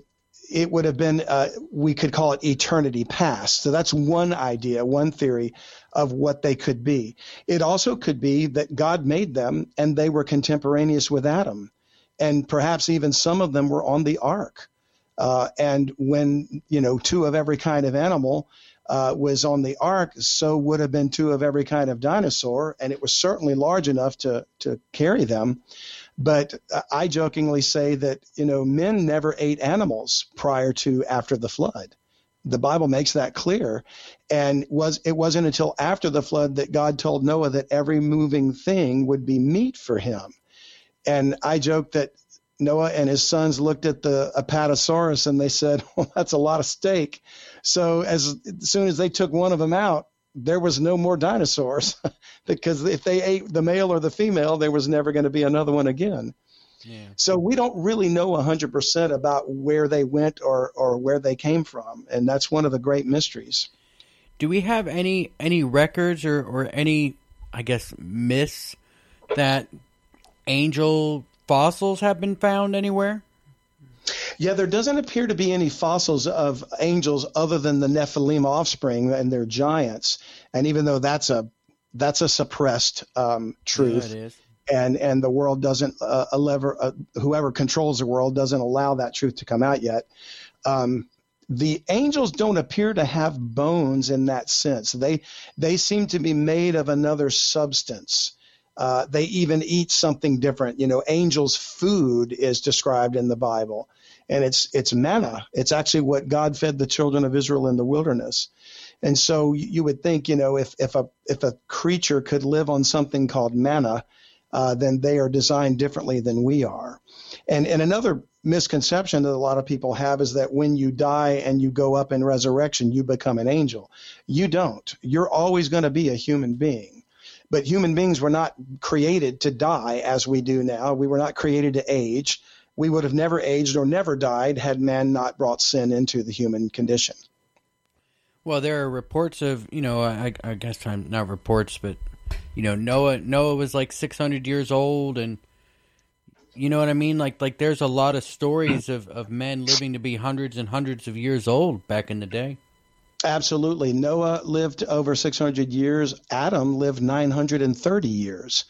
it would have been, uh, we could call it eternity past. So that's one idea, one theory of what they could be. It also could be that God made them and they were contemporaneous with Adam. And perhaps even some of them were on the ark. Uh, and when, you know, two of every kind of animal uh, was on the ark, so would have been two of every kind of dinosaur. And it was certainly large enough to, to carry them. But I jokingly say that, you know, men never ate animals prior to after the flood. The Bible makes that clear. And was it wasn't until after the flood that God told Noah that every moving thing would be meat for him. And I joke that Noah and his sons looked at the Apatosaurus and they said, Well, that's a lot of steak. So as, as soon as they took one of them out, there was no more dinosaurs because if they ate the male or the female, there was never going to be another one again. Yeah. So we don't really know 100% about where they went or, or where they came from, and that's one of the great mysteries. Do we have any any records or, or any, I guess, myths that angel fossils have been found anywhere? Yeah, there doesn't appear to be any fossils of angels other than the Nephilim offspring and their giants. And even though that's a that's a suppressed um, truth, yeah, and and the world doesn't uh, lever, uh, whoever controls the world doesn't allow that truth to come out yet. Um, the angels don't appear to have bones in that sense. They they seem to be made of another substance. Uh, they even eat something different. You know, angels' food is described in the Bible, and it's it's manna. It's actually what God fed the children of Israel in the wilderness. And so you would think, you know, if if a if a creature could live on something called manna, uh, then they are designed differently than we are. And and another misconception that a lot of people have is that when you die and you go up in resurrection, you become an angel. You don't. You're always going to be a human being. But human beings were not created to die as we do now. We were not created to age. We would have never aged or never died had man not brought sin into the human condition. Well, there are reports of, you know, I, I guess I'm not reports, but you know, Noah Noah was like 600 years old and You know what I mean? Like like there's a lot of stories of, of men living to be hundreds and hundreds of years old back in the day. Absolutely. Noah lived over 600 years. Adam lived 930 years.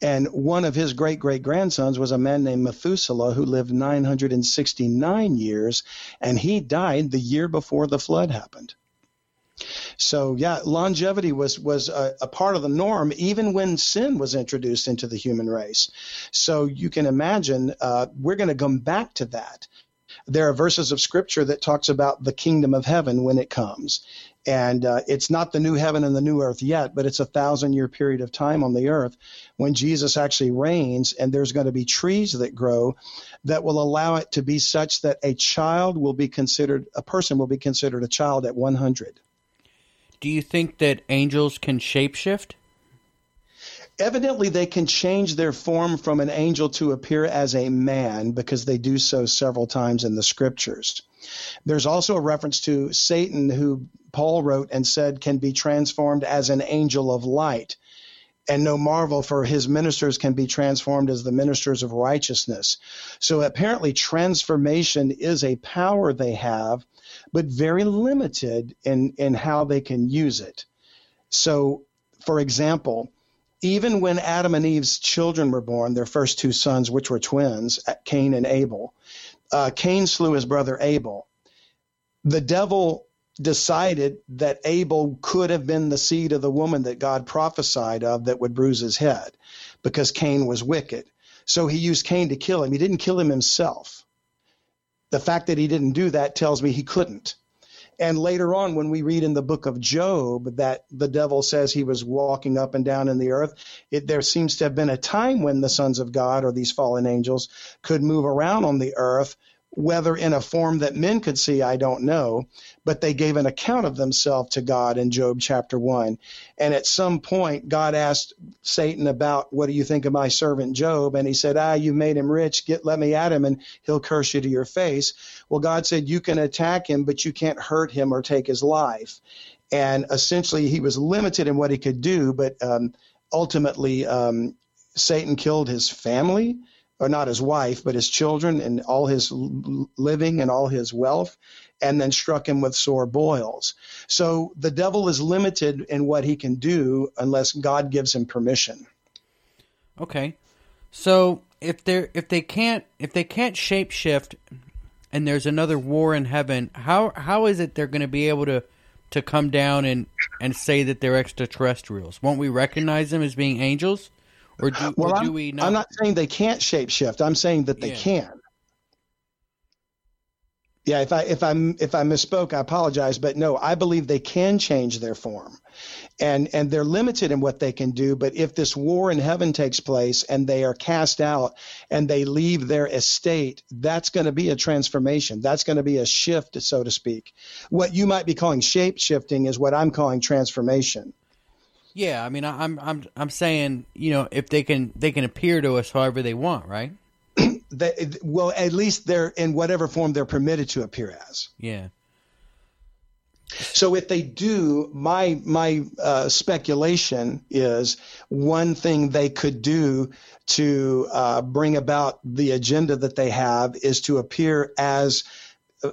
And one of his great great grandsons was a man named Methuselah who lived 969 years, and he died the year before the flood happened. So yeah, longevity was was a, a, part of the norm even when sin was introduced into the human race. So you can imagine uh, we're going to come back to that. There are verses of scripture that talks about the kingdom of heaven when it comes, and uh, it's not the new heaven and the new earth yet, but it's a thousand year period of time on the earth when Jesus actually reigns, and there's going to be trees that grow that will allow it to be such that a child will be considered a person will be considered a child at 100. Do you think that angels can shapeshift? Evidently, they can change their form from an angel to appear as a man because they do so several times in the scriptures. There's also a reference to Satan, who Paul wrote and said can be transformed as an angel of light. And no marvel, for his ministers can be transformed as the ministers of righteousness. So apparently, transformation is a power they have but very limited in, in how they can use it. So, for example, even when Adam and Eve's children were born, their first two sons, which were twins, Cain and Abel, uh, Cain slew his brother Abel. The devil decided that Abel could have been the seed of the woman that God prophesied of that would bruise his head because Cain was wicked. So he used Cain to kill him. He didn't kill him himself. The fact that he didn't do that tells me he couldn't. And later on, when we read in the book of Job that the devil says he was walking up and down in the earth, it, there seems to have been a time when the sons of God or these fallen angels could move around on the earth whether in a form that men could see, I don't know, but they gave an account of themselves to God in Job chapter 1. And at some point, God asked Satan about, What do you think of my servant Job? And he said, Ah, you made him rich. Get, let me at him, and he'll curse you to your face. Well, God said, You can attack him, but you can't hurt him or take his life. And essentially, he was limited in what he could do, but um, ultimately, um, Satan killed his family or not his wife, but his children and all his living and all his wealth, and then struck him with sore boils. So the devil is limited in what he can do unless God gives him permission. Okay. So if they if they can't if they can't shapeshift and there's another war in heaven, how how is it they're going to be able to to come down and and say that they're extraterrestrials? Won't we recognize them as being angels? Or do, well, or do I'm, we not? I'm not saying they can't shapeshift. I'm saying that they yeah. can. Yeah, if I if I if I misspoke, I apologize, but no, I believe they can change their form, and and they're limited in what they can do. But if this war in heaven takes place and they are cast out and they leave their estate, that's going to be a transformation. That's going to be a shift, so to speak. What you might be calling shape shifting is what I'm calling transformation. Yeah, I mean, I'm I'm I'm saying, you know, if they can they can appear to us however they want, right? they, well, at least they're in whatever form they're permitted to appear as. Yeah. So if they do, my my uh, speculation is one thing they could do to uh, bring about the agenda that they have is to appear as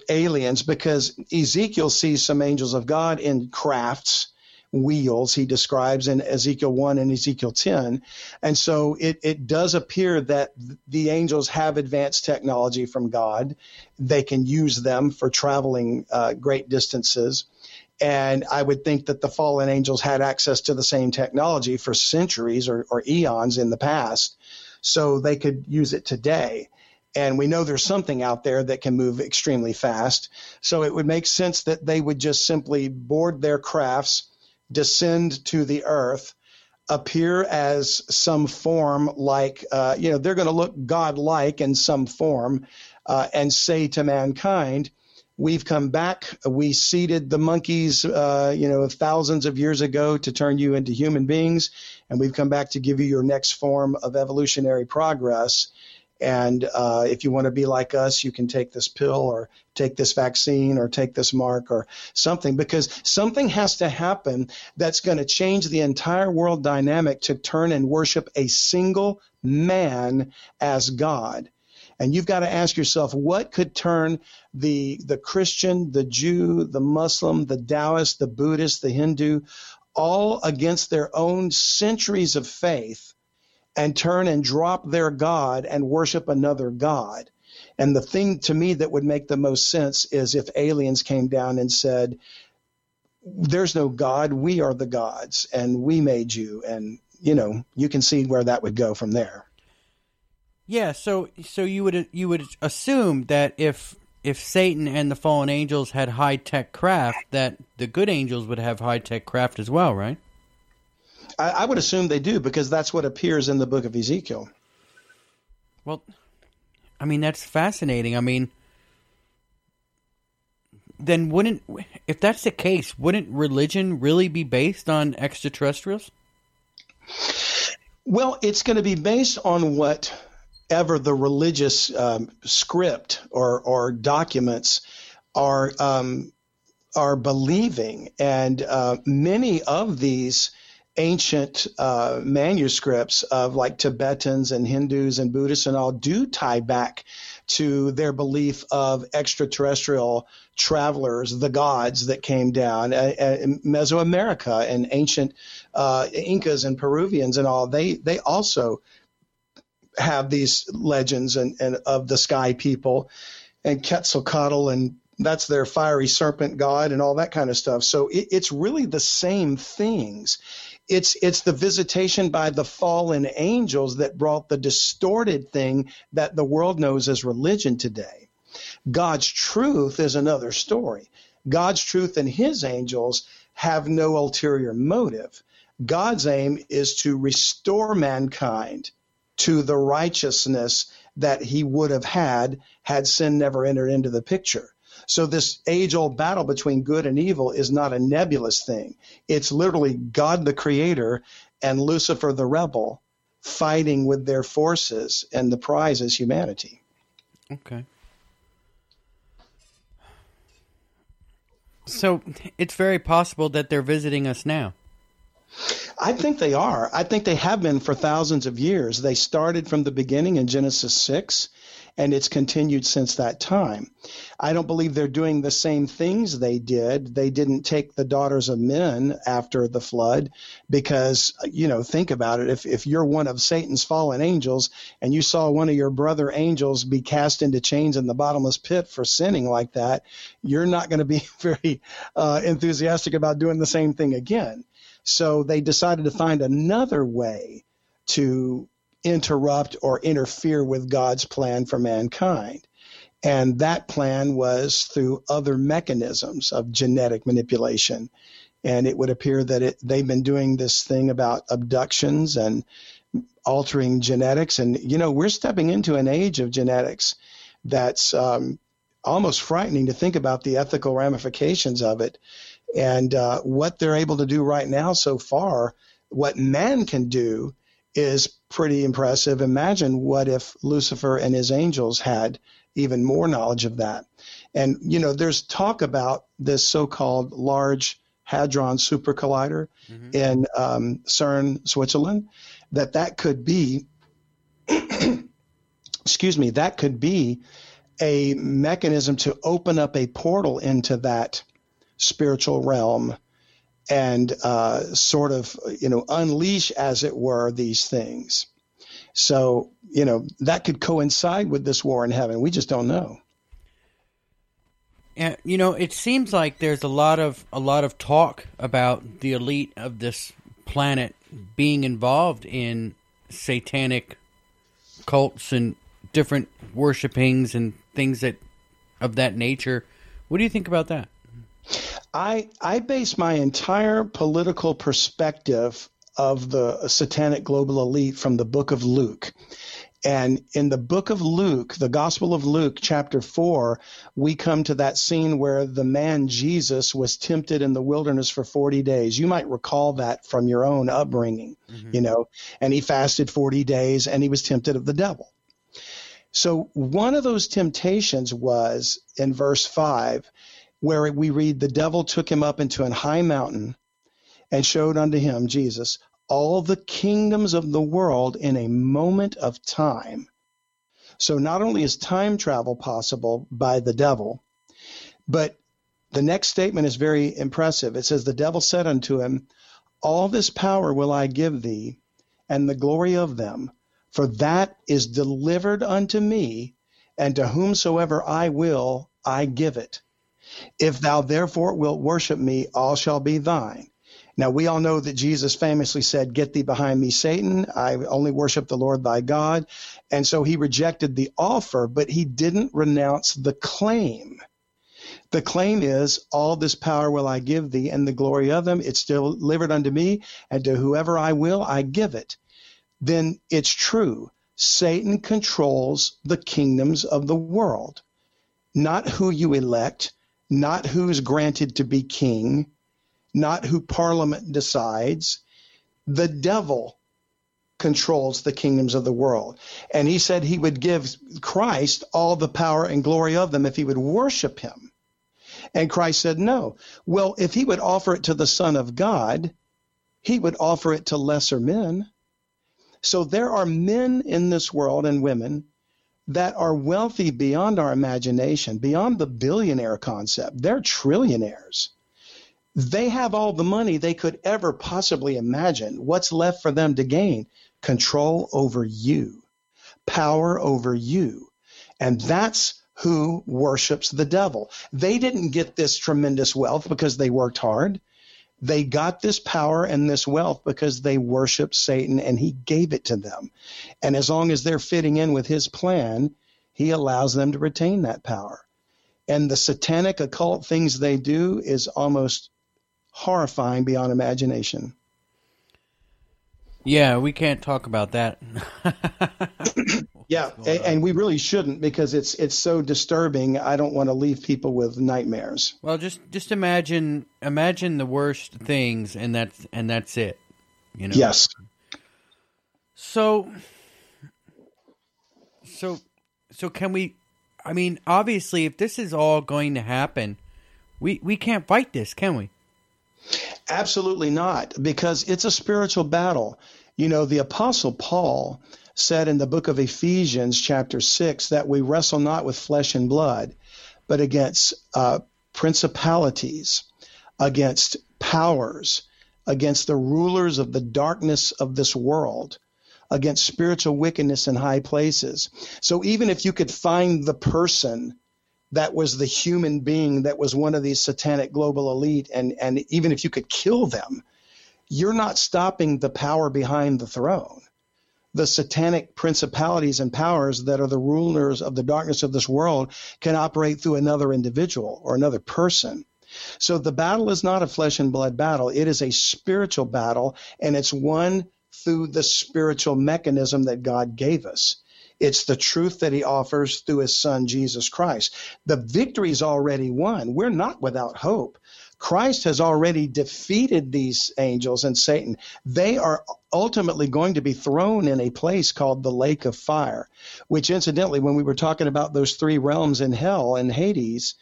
aliens, because Ezekiel sees some angels of God in crafts wheels he describes in Ezekiel 1 and Ezekiel 10. And so it, it does appear that the angels have advanced technology from God. They can use them for traveling uh, great distances. And I would think that the fallen angels had access to the same technology for centuries or, or eons in the past. So they could use it today and we know there's something out there that can move extremely fast. So it would make sense that they would just simply board their crafts, descend to the earth, appear as some form like, uh, you know, they're going to look God-like in some form uh, and say to mankind, We've come back. We seeded the monkeys, uh, you know, thousands of years ago to turn you into human beings, and we've come back to give you your next form of evolutionary progress. And uh, if you want to be like us, you can take this pill or take this vaccine or take this mark or something because something has to happen that's going to change the entire world dynamic to turn and worship a single man as God. And you've got to ask yourself, what could turn the the Christian, the Jew, the Muslim, the Taoist, the Buddhist, the Hindu, all against their own centuries of faith and turn and drop their God and worship another God. And the thing to me that would make the most sense is if aliens came down and said, There's no God, we are the gods, and we made you. And, you know, you can see where that would go from there. Yeah, so so you would you would assume that if if Satan and the fallen angels had high tech craft, that the good angels would have high tech craft as well, right? I, I would assume they do because that's what appears in the book of Ezekiel. Well, I mean that's fascinating. I mean, then wouldn't if that's the case, wouldn't religion really be based on extraterrestrials? Well, it's going to be based on whatever the religious um, script or or documents are um, are believing, and uh, many of these ancient uh, manuscripts of like Tibetans and Hindus and Buddhists and all do tie back to their belief of extraterrestrial travelers, the gods that came down. Uh, uh, Mesoamerica and ancient uh, Incas and Peruvians and all, they, they also have these legends and, and of the sky people and Quetzalcoatl and that's their fiery serpent god and all that kind of stuff. So it, it's really the same things. It's it's the visitation by the fallen angels that brought the distorted thing that the world knows as religion today. God's truth is another story. God's truth and his angels have no ulterior motive. God's aim is to restore mankind to the righteousness that he would have had had sin never entered into the picture. So this age old battle between good and evil is not a nebulous thing. It's literally God the creator and Lucifer the rebel fighting with their forces, and the prize is humanity. Okay. So it's very possible that they're visiting us now. I think they are. I think they have been for thousands of years. They started from the beginning in Genesis 6 and it's continued since that time. I don't believe they're doing the same things they did. They didn't take the daughters of men after the flood because, you know, think about it. If, if you're one of Satan's fallen angels and you saw one of your brother angels be cast into chains in the bottomless pit for sinning like that, you're not going to be very uh, enthusiastic about doing the same thing again. So they decided to find another way to interrupt or interfere with God's plan for mankind. And that plan was through other mechanisms of genetic manipulation. And it would appear that it, they've been doing this thing about abductions and altering genetics. And, you know, we're stepping into an age of genetics that's um, almost frightening to think about the ethical ramifications of it. And uh, what they're able to do right now so far, what man can do is pretty impressive. Imagine what if Lucifer and his angels had even more knowledge of that. And, you know, there's talk about this so called Large Hadron Super Collider mm-hmm. in um, CERN, Switzerland, that that could be, excuse me, that could be a mechanism to open up a portal into that spiritual realm and uh, sort of, you know, unleash, as it were, these things. So, you know, that could coincide with this war in heaven. We just don't know. Yeah, you know, it seems like there's a lot of a lot of talk about the elite of this planet being involved in satanic cults and different worshipings and things that of that nature. What do you think about that? I I base my entire political perspective of the satanic global elite from the book of Luke. And in the book of Luke, the Gospel of Luke, chapter 4, we come to that scene where the man Jesus was tempted in the wilderness for 40 days. You might recall that from your own upbringing, mm-hmm. you know, and he fasted 40 days and he was tempted of the devil. So one of those temptations was in verse 5, where we read, The devil took him up into an high mountain and showed unto him, Jesus, all the kingdoms of the world in a moment of time. So not only is time travel possible by the devil, but the next statement is very impressive. It says, The devil said unto him, All this power will I give thee, and the glory of them, for that is delivered unto me, and to whomsoever I will, I give it. If thou therefore wilt worship me, all shall be thine. Now, we all know that Jesus famously said, Get thee behind me, Satan. I only worship the Lord thy God. And so he rejected the offer, but he didn't renounce the claim. The claim is, All this power will I give thee, and the glory of them, it's delivered unto me, and to whoever I will, I give it. Then it's true. Satan controls the kingdoms of the world, not who you elect, not who is granted to be king, not who parliament decides. The devil controls the kingdoms of the world. And he said he would give Christ all the power and glory of them if he would worship him. And Christ said, no. Well, if he would offer it to the Son of God, he would offer it to lesser men. So there are men in this world and women that are wealthy beyond our imagination, beyond the billionaire concept. They're trillionaires. They have all the money they could ever possibly imagine. What's left for them to gain? Control over you, power over you. And that's who worships the devil. They didn't get this tremendous wealth because they worked hard. They got this power and this wealth because they worshiped Satan and he gave it to them. And as long as they're fitting in with his plan, he allows them to retain that power. And the satanic occult things they do is almost horrifying beyond imagination. Yeah, we can't talk about that. yeah, and, and, we really shouldn't because it's it's so disturbing. I don't want to leave people with nightmares. Well, just just imagine imagine the worst things, and that's and that's it. You know. Yes. So, so, so can we? I mean, obviously, if this is all going to happen, we we can't fight this, can we? Absolutely not, because it's a spiritual battle. You know, the Apostle Paul said in the book of Ephesians, chapter 6, that we wrestle not with flesh and blood, but against uh, principalities, against powers, against the rulers of the darkness of this world, against spiritual wickedness in high places. So even if you could find the person that was the human being that was one of these satanic global elite, and, and even if you could kill them, you're not stopping the power behind the throne. The satanic principalities and powers that are the rulers of the darkness of this world can operate through another individual or another person. So the battle is not a flesh and blood battle. It is a spiritual battle, and it's won through the spiritual mechanism that God gave us. It's the truth that he offers through his son, Jesus Christ. The victory is already won. We're not without hope. Christ has already defeated these angels and Satan. They are ultimately going to be thrown in a place called the lake of fire, which incidentally, when we were talking about those three realms in hell and Hades,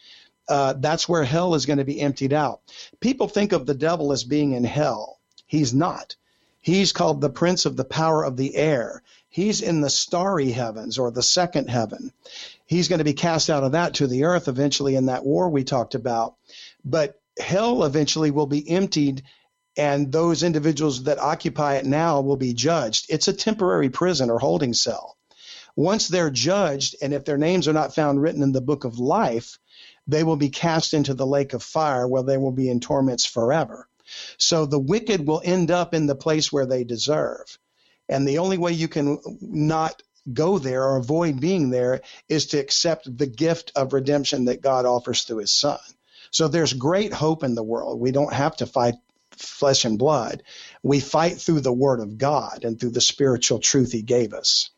uh, that's where hell is going to be emptied out. People think of the devil as being in hell. He's not. He's called the prince of the power of the air. He's in the starry heavens or the second heaven. He's going to be cast out of that to the earth eventually in that war we talked about. But hell eventually will be emptied and those individuals that occupy it now will be judged. It's a temporary prison or holding cell. Once they're judged, and if their names are not found written in the book of life, they will be cast into the lake of fire where they will be in torments forever. So the wicked will end up in the place where they deserve. And the only way you can not go there or avoid being there is to accept the gift of redemption that God offers through his son. So there's great hope in the world. We don't have to fight flesh and blood. We fight through the word of God and through the spiritual truth he gave us.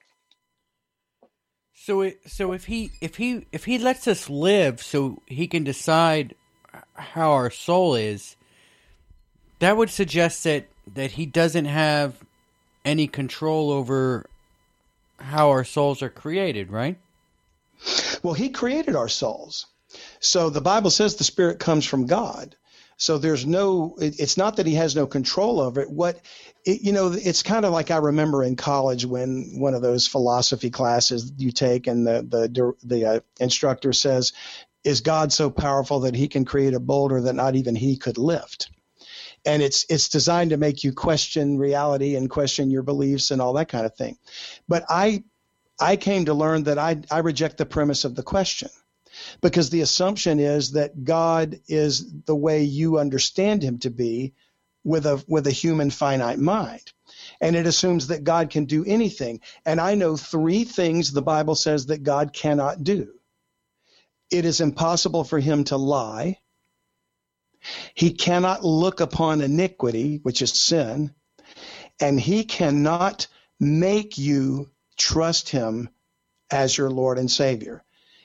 So it, so if he if he if he lets us live so he can decide how our soul is, that would suggest that that he doesn't have any control over how our souls are created, right? Well, He created our souls. So the Bible says the Spirit comes from God. So there's no, it's not that he has no control over it. What, it, you know, it's kind of like I remember in college when one of those philosophy classes you take and the, the, the uh, instructor says, is God so powerful that he can create a boulder that not even he could lift? And it's, it's designed to make you question reality and question your beliefs and all that kind of thing. But I, I came to learn that I, I reject the premise of the question because the assumption is that God is the way you understand him to be with a with a human finite mind. And it assumes that God can do anything. And I know three things the Bible says that God cannot do. It is impossible for him to lie. He cannot look upon iniquity, which is sin, and he cannot make you trust him as your Lord and Savior.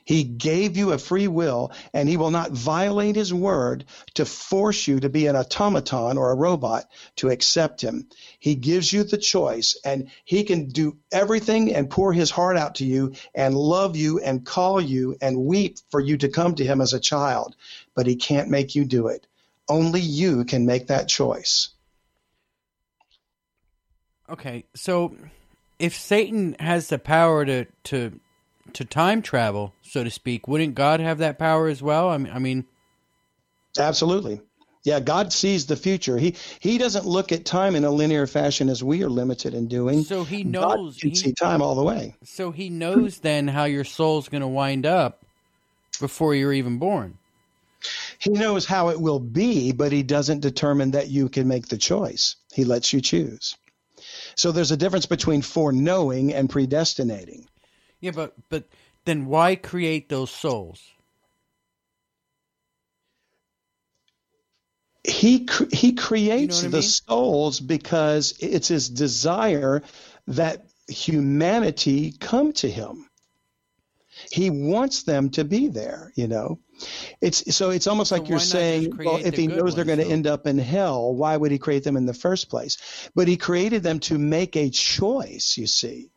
He gave you a free will, and He will not violate His word to force you to be an automaton or a robot to accept Him. He gives you the choice, and He can do everything and pour His heart out to you and love you and call you and weep for you to come to Him as a child. But He can't make you do it. Only you can make that choice. Okay, so if Satan has the power to to to time travel, so to speak, wouldn't God have that power as well? I mean, I mean absolutely. Yeah, God sees the future. He he doesn't look at time in a linear fashion as we are limited in doing. So he knows God can he, see time all the way. So he knows then how your soul's going to wind up before you're even born. He knows how it will be, but he doesn't determine that you can make the choice. He lets you choose. So there's a difference between foreknowing and predestinating. Yeah, but but then why create those souls? He he creates you know the I mean? souls because it's his desire that humanity come to him. He wants them to be there, you know. It's so it's almost so like you're saying, well, if he knows they're going to end up in hell, why would he create them in the first place? But he created them to make a choice, you see.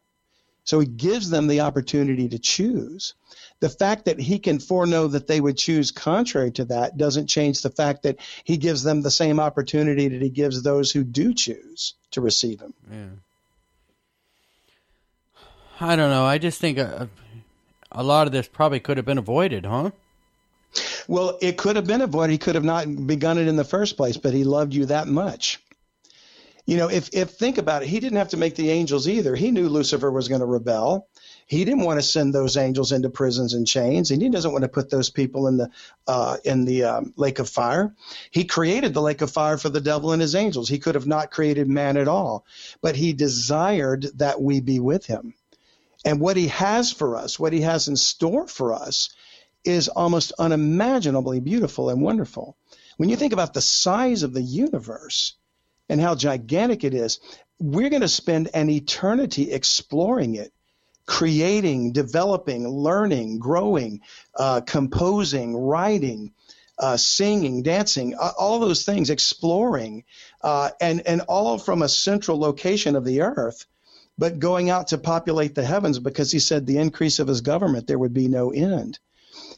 So he gives them the opportunity to choose. The fact that he can foreknow that they would choose contrary to that doesn't change the fact that he gives them the same opportunity that he gives those who do choose to receive him. Yeah. I don't know. I just think a, a lot of this probably could have been avoided, huh? Well, it could have been avoided. He could have not begun it in the first place, but he loved you that much. You know, if if think about it, he didn't have to make the angels either. He knew Lucifer was going to rebel. He didn't want to send those angels into prisons and chains, and he doesn't want to put those people in the uh, in the um, lake of fire. He created the lake of fire for the devil and his angels. He could have not created man at all, but he desired that we be with him. And what he has for us, what he has in store for us, is almost unimaginably beautiful and wonderful. When you think about the size of the universe, and how gigantic it is, we're going to spend an eternity exploring it, creating, developing, learning, growing, uh, composing, writing. Uh, singing, dancing, uh, all those things, exploring, uh, and and all from a central location of the earth, but going out to populate the heavens because he said the increase of his government there would be no end.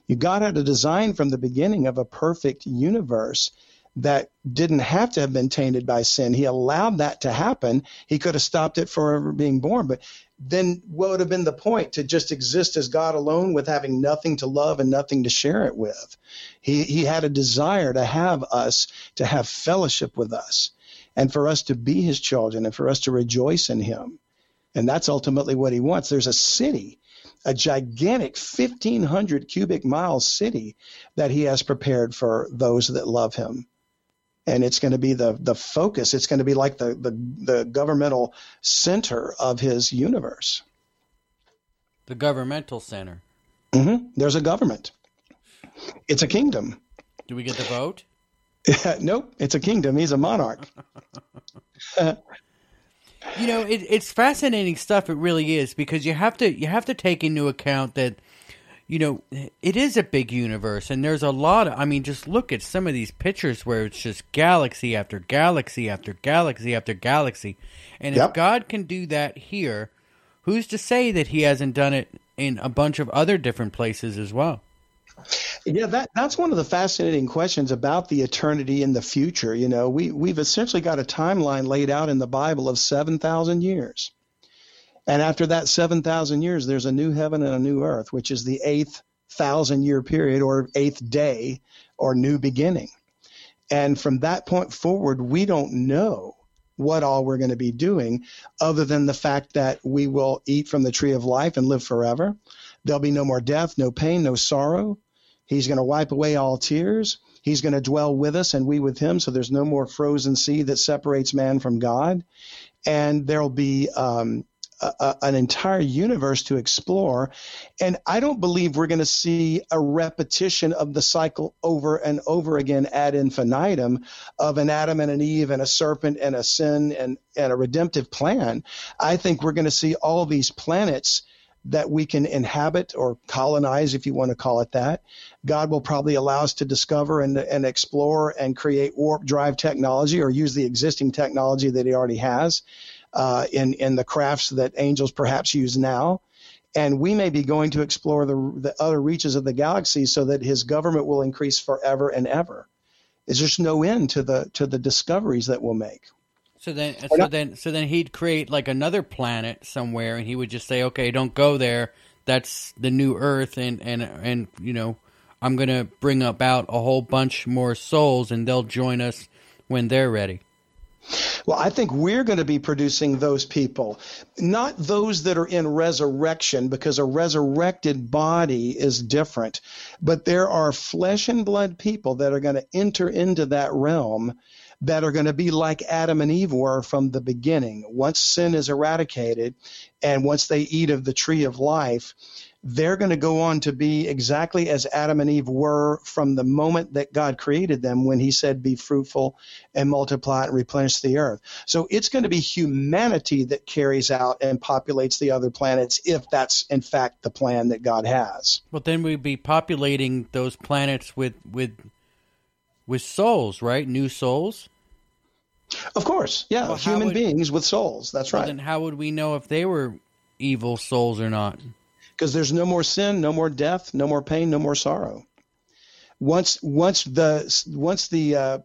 You God had a design from the beginning of a perfect universe that didn't have to have been tainted by sin. He allowed that to happen. He could have stopped it from being born, but then what would have been the point to just exist as God alone with having nothing to love and nothing to share it with? He he had a desire to have us to have fellowship with us and for us to be his children and for us to rejoice in him. And that's ultimately what he wants. There's a city a gigantic 1500 cubic mile city that he has prepared for those that love him and it's going to be the the focus. It's going to be like the the, the governmental center of his universe. The governmental center. Mm-hmm. There's a government. It's a kingdom. Do we get the vote? nope, it's a kingdom. He's a monarch. you know, it, it's fascinating stuff. It really is because you have to you have to take into account that you know, it is a big universe, and there's a lot of. I mean, just look at some of these pictures where it's just galaxy after galaxy after galaxy after galaxy, and yep. if God can do that here who's to say that he hasn't done it in a bunch of other different places as well? Yeah, that that's one of the fascinating questions about the eternity in the future. You know, we we've essentially got a timeline laid out in the Bible of seven thousand years, and after that seven thousand years, there's a new heaven and a new earth, which is the eighth thousand year period or eighth day or new beginning. And from that point forward, we don't know what all we're going to be doing, other than the fact that we will eat from the tree of life and live forever. There'll be no more death, no pain, no sorrow. He's going to wipe away all tears. He's going to dwell with us and we with him. So there's no more frozen sea that separates man from God. And there'll be um, a, an entire universe to explore. And I don't believe we're going to see a repetition of the cycle over and over again ad infinitum of an Adam and an Eve and a serpent and a sin and, and a redemptive plan. I think we're going to see all these planets that we can inhabit or colonize, if you want to call it that. God will probably allow us to discover and, and explore and create warp drive technology or use the existing technology that He already has uh, in, in the crafts that angels perhaps use now. And we may be going to explore the, the other reaches of the galaxy so that His government will increase forever and ever. There's just no end to the to the discoveries that we'll make. So then, so then, so then he'd create like another planet somewhere, and he would just say, "Okay, don't go there. That's the new Earth, and and and you know, I'm gonna bring about a whole bunch more souls, and they'll join us when they're ready." Well, I think we're going to be producing those people, not those that are in resurrection, because a resurrected body is different. But there are flesh and blood people that are going to enter into that realm that are going to be like Adam and Eve were from the beginning. Once sin is eradicated and once they eat of the tree of life, they're going to go on to be exactly as Adam and Eve were from the moment that God created them when he said, Be fruitful and multiply and replenish the earth. So it's going to be humanity that carries out and populates the other planets if that's in fact the plan that God has. Well, then we'd be populating those planets with, with, with souls, right? New souls? Of course, yeah, well, human would, beings with souls. That's well, right. Then how would we know if they were evil souls or not? Because there's no more sin, no more death, no more pain, no more sorrow. Once, once the once the uh,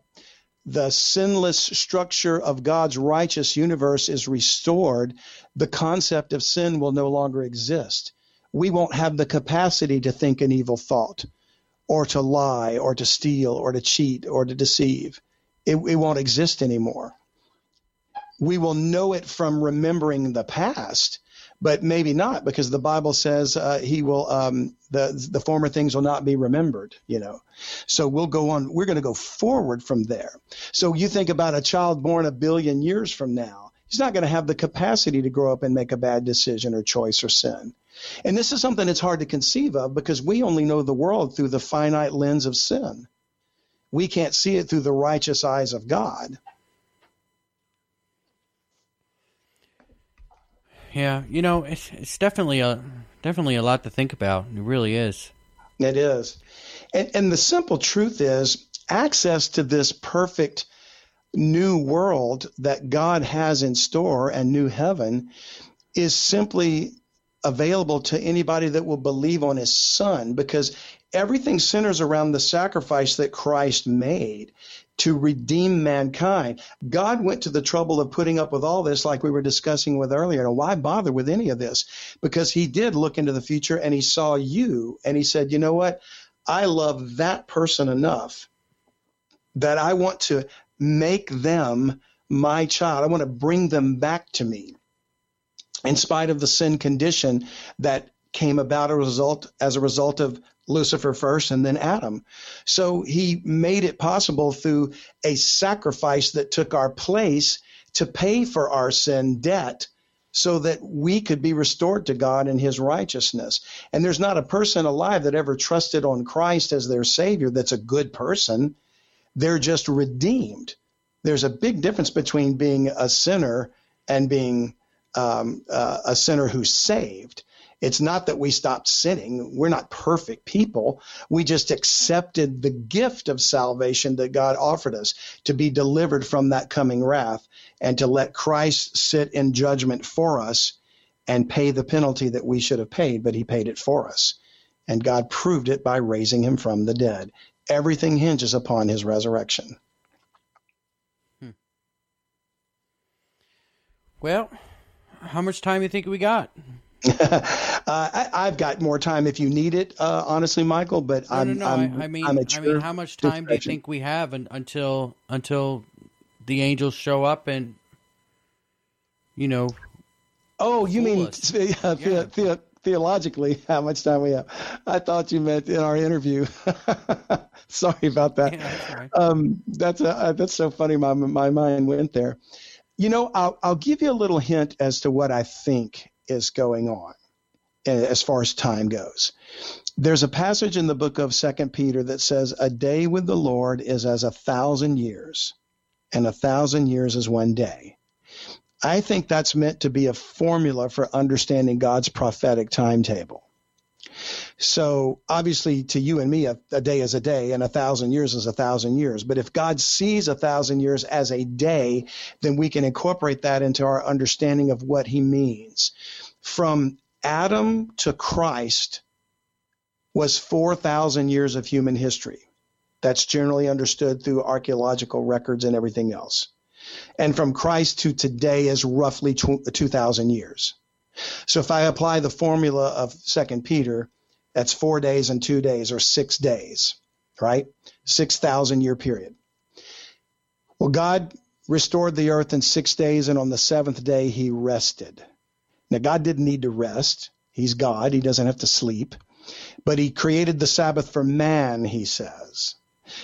the sinless structure of God's righteous universe is restored, the concept of sin will no longer exist. We won't have the capacity to think an evil thought, or to lie, or to steal, or to cheat, or to deceive it, it won't exist anymore. We will know it from remembering the past, but maybe not because the Bible says uh, he will um, the the former things will not be remembered. You know, so we'll go on. We're going to go forward from there. So you think about a child born a billion years from now. He's not going to have the capacity to grow up and make a bad decision or choice or sin. And this is something that's hard to conceive of because we only know the world through the finite lens of sin we can't see it through the righteous eyes of God. Yeah, you know, it's it's definitely a definitely a lot to think about. It really is. It is. And and the simple truth is access to this perfect new world that God has in store and new heaven is simply available to anybody that will believe on his son because everything centers around the sacrifice that Christ made to redeem mankind. God went to the trouble of putting up with all this, like we were discussing with earlier. And why bother with any of this? Because he did look into the future and he saw you and he said, you know what? I love that person enough that I want to make them my child. I want to bring them back to me in spite of the sin condition that came about a result as a result of Lucifer first and then Adam. So he made it possible through a sacrifice that took our place to pay for our sin debt so that we could be restored to God in his righteousness. And there's not a person alive that ever trusted on Christ as their savior that's a good person. They're just redeemed. There's a big difference between being a sinner and being um, uh, a sinner who's saved. It's not that we stopped sinning. We're not perfect people. We just accepted the gift of salvation that God offered us to be delivered from that coming wrath and to let Christ sit in judgment for us and pay the penalty that we should have paid, but he paid it for us. And God proved it by raising him from the dead. Everything hinges upon his resurrection. Hmm. Well, how much time do you think we got? Uh, I, have got more time if you need it, uh, honestly, Michael. But no, I'm, no, no. I'm, I, I mean, I'm I mean, how much time do you think we have un, until until the angels show up and you know? Oh, you mean uh, Yeah. the, the, theologically? How much time we have? I thought you meant in our interview. Sorry about that. Yeah, right. Um, that's uh, that's so funny. My my mind went there. You know, I'll I'll give you a little hint as to what I think is going on as far as time goes. There's a passage in the book of Second Peter that says, "A day with the Lord is as a thousand years, and a thousand years is one day." I think that's meant to be a formula for understanding God's prophetic timetable. So obviously, to you and me, a, a, day is a day, and a thousand years is a thousand years. But if God sees a thousand years as a day, then we can incorporate that into our understanding of what He means. From Adam to Christ was 4,000 years of human history. That's generally understood through archaeological records and everything else. And from Christ to today is roughly 2,000 years. So if I apply the formula of Second Peter, that's four days and two days, or six days, right? 6,000 year period. Well, God restored the earth in six days, and on the seventh day, he rested. Now, God didn't need to rest. He's God. He doesn't have to sleep. But he created the Sabbath for man, he says.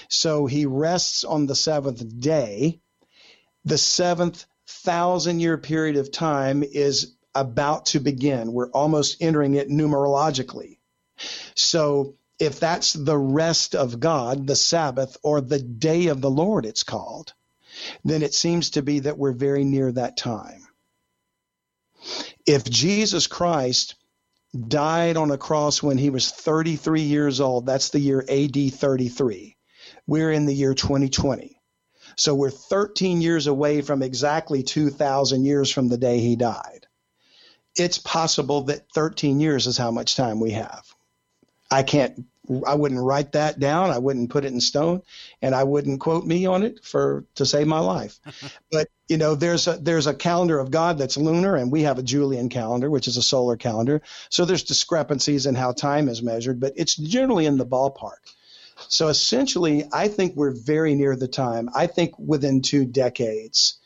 So he rests on the seventh day. The seventh thousand year period of time is about to begin. We're almost entering it numerologically. So if that's the rest of God, the Sabbath, or the day of the Lord, it's called, then it seems to be that we're very near that time. If Jesus Christ died on a cross when he was 33 years old, that's the year AD 33. We're in the year 2020. So we're 13 years away from exactly 2,000 years from the day he died. It's possible that 13 years is how much time we have. I can't, I wouldn't write that down. I wouldn't put it in stone and I wouldn't quote me on it for, to save my life. but, you know, there's a, there's a calendar of God that's lunar and we have a Julian calendar, which is a solar calendar. So there's discrepancies in how time is measured, but it's generally in the ballpark. So essentially, I think we're very near the time. I think within two decades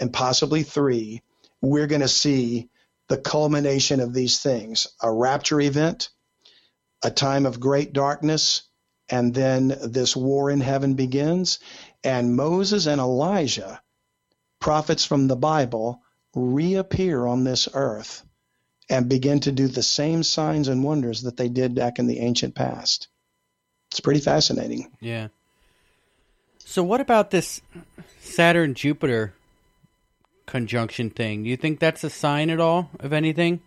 and possibly three, we're going to see the culmination of these things a rapture event, a time of great darkness, and then this war in heaven begins. And Moses and Elijah, prophets from the Bible, reappear on this earth and begin to do the same signs and wonders that they did back in the ancient past. It's pretty fascinating. Yeah. So what about this Saturn Jupiter conjunction thing? Do you think that's a sign at all of anything?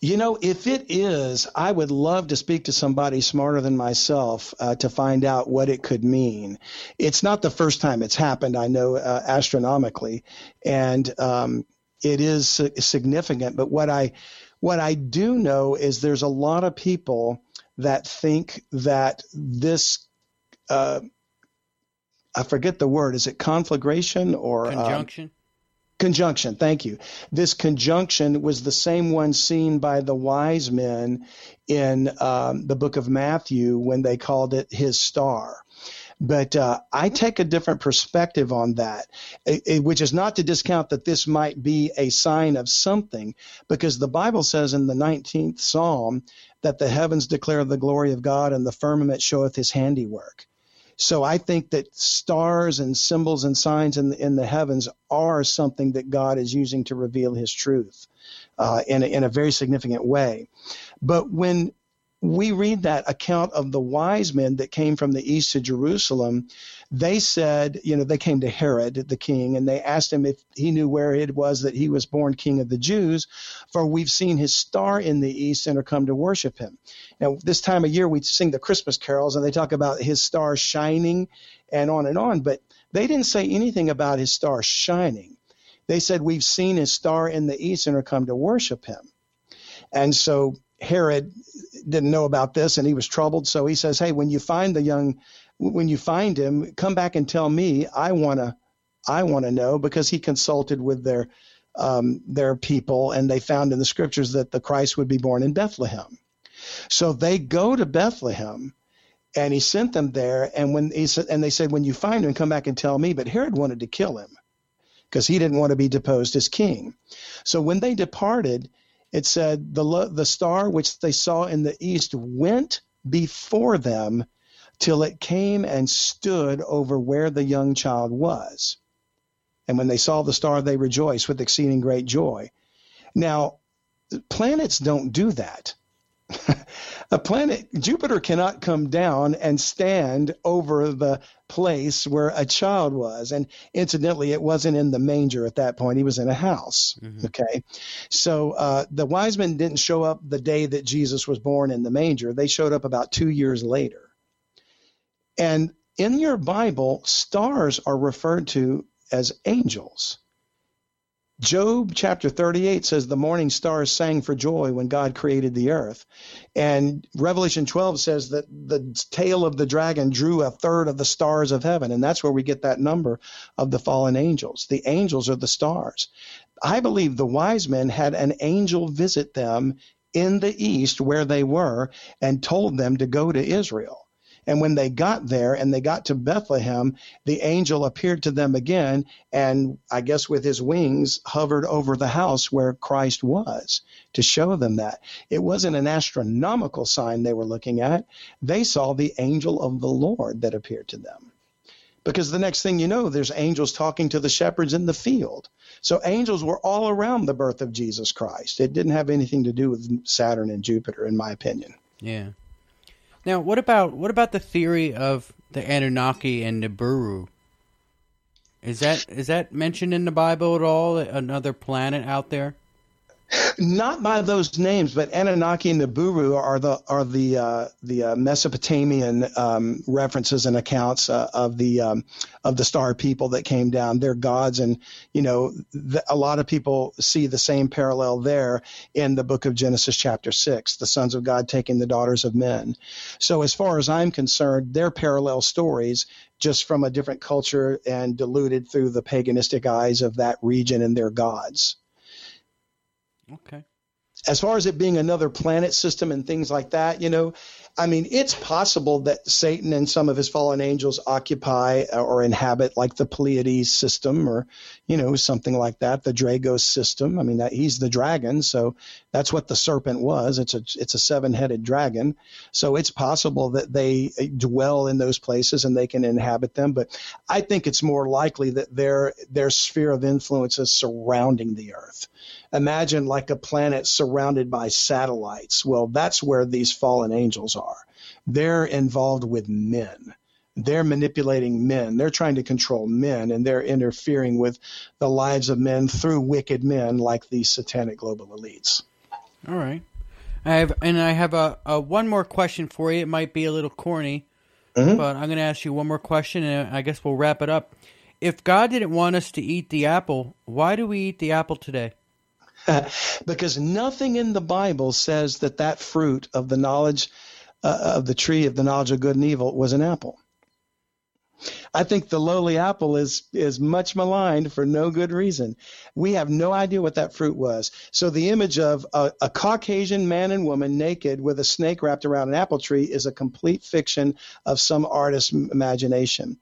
You know, if it is, I would love to speak to somebody smarter than myself uh, to find out what it could mean. It's not the first time it's happened, I know, uh, astronomically, and um, it is significant. But what I what I do know is there's a lot of people that think that this uh, I forget the word. Is it conflagration or conjunction? Uh, conjunction. Thank you. This conjunction was the same one seen by the wise men in um, the book of Matthew when they called it his star. But uh, I take a different perspective on that, it, it, which is not to discount that this might be a sign of something, because the Bible says in the 19th Psalm that the heavens declare the glory of God and the firmament showeth his handiwork. So I think that stars and symbols and signs in the, in the heavens are something that God is using to reveal his truth uh, in, a, in a very significant way. But when we read that account of the wise men that came from the east to Jerusalem, they said, you know, they came to Herod, the king, and they asked him if he knew where it was that he was born king of the Jews, for we've seen his star in the east and are come to worship him. Now, this time of year, we sing the Christmas carols and they talk about his star shining and on and on, but they didn't say anything about his star shining. They said, We've seen his star in the east and are come to worship him. And so Herod didn't know about this and he was troubled. So he says, Hey, when you find the young, when you find him, come back and tell me. I want to, I want to know because he consulted with their, um, their people and they found in the scriptures that the Christ would be born in Bethlehem. So they go to Bethlehem and he sent them there. And when he said, and they said, when you find him, come back and tell me. But Herod wanted to kill him because he didn't want to be deposed as king. So when they departed, it said the the star which they saw in the east went before them till it came and stood over where the young child was. And when they saw the star, they rejoiced with exceeding great joy. Now, planets don't do that. a planet, Jupiter cannot come down and stand over the place where a child was. And incidentally, it wasn't in the manger at that point. He was in a house. Mm-hmm. Okay. So uh, the wise men didn't show up the day that Jesus was born in the manger, they showed up about two years later. And in your Bible, stars are referred to as angels. Job chapter 38 says the morning stars sang for joy when God created the earth. And Revelation 12 says that the tail of the dragon drew a third of the stars of heaven. And that's where we get that number of the fallen angels. The angels are the stars. I believe the wise men had an angel visit them in the east where they were and told them to go to Israel. And when they got there and they got to Bethlehem, the angel appeared to them again, and I guess with his wings hovered over the house where Christ was to show them that. It wasn't an astronomical sign they were looking at. They saw the angel of the Lord that appeared to them. Because the next thing you know, there's angels talking to the shepherds in the field. So angels were all around the birth of Jesus Christ. It didn't have anything to do with Saturn and Jupiter, in my opinion. Yeah. Now, what about what about the theory of the Anunnaki and Nibiru? Is that is that mentioned in the Bible at all? Another planet out there? Not by those names, but Anunnaki and Nibiru are the are the uh, the uh, Mesopotamian um, references and accounts uh, of the um, of the star people that came down. They're gods, and you know a lot of people see the same parallel there in the book of Genesis, chapter six, the sons of God taking the daughters of men. So as far as I'm concerned, they're parallel stories, just from a different culture and diluted through the paganistic eyes of that region and their gods. Okay. As far as it being another planet system and things like that, you know, I mean, it's possible that Satan and some of his fallen angels occupy or inhabit like the Pleiades system or, you know, something like that, the Draco system. I mean, that, he's the dragon, so that's what the serpent was. It's a it's a seven-headed dragon. So it's possible that they dwell in those places and they can inhabit them, but I think it's more likely that their their sphere of influence is surrounding the earth imagine like a planet surrounded by satellites. Well, that's where these fallen angels are. They're involved with men. They're manipulating men. They're trying to control men, and they're interfering with the lives of men through wicked men like these satanic global elites. All right. I have, and I have a, a one more question for you. It might be a little corny, mm-hmm. but I'm going to ask you one more question, and I guess we'll wrap it up. If God didn't want us to eat the apple, why do we eat the apple today? because nothing in the Bible says that that fruit of the knowledge uh, of the tree of the knowledge of good and evil was an apple. I think the lowly apple is is much maligned for no good reason. We have no idea what that fruit was. So the image of a, a, Caucasian man and woman naked with a snake wrapped around an apple tree is a complete fiction of some artist's imagination.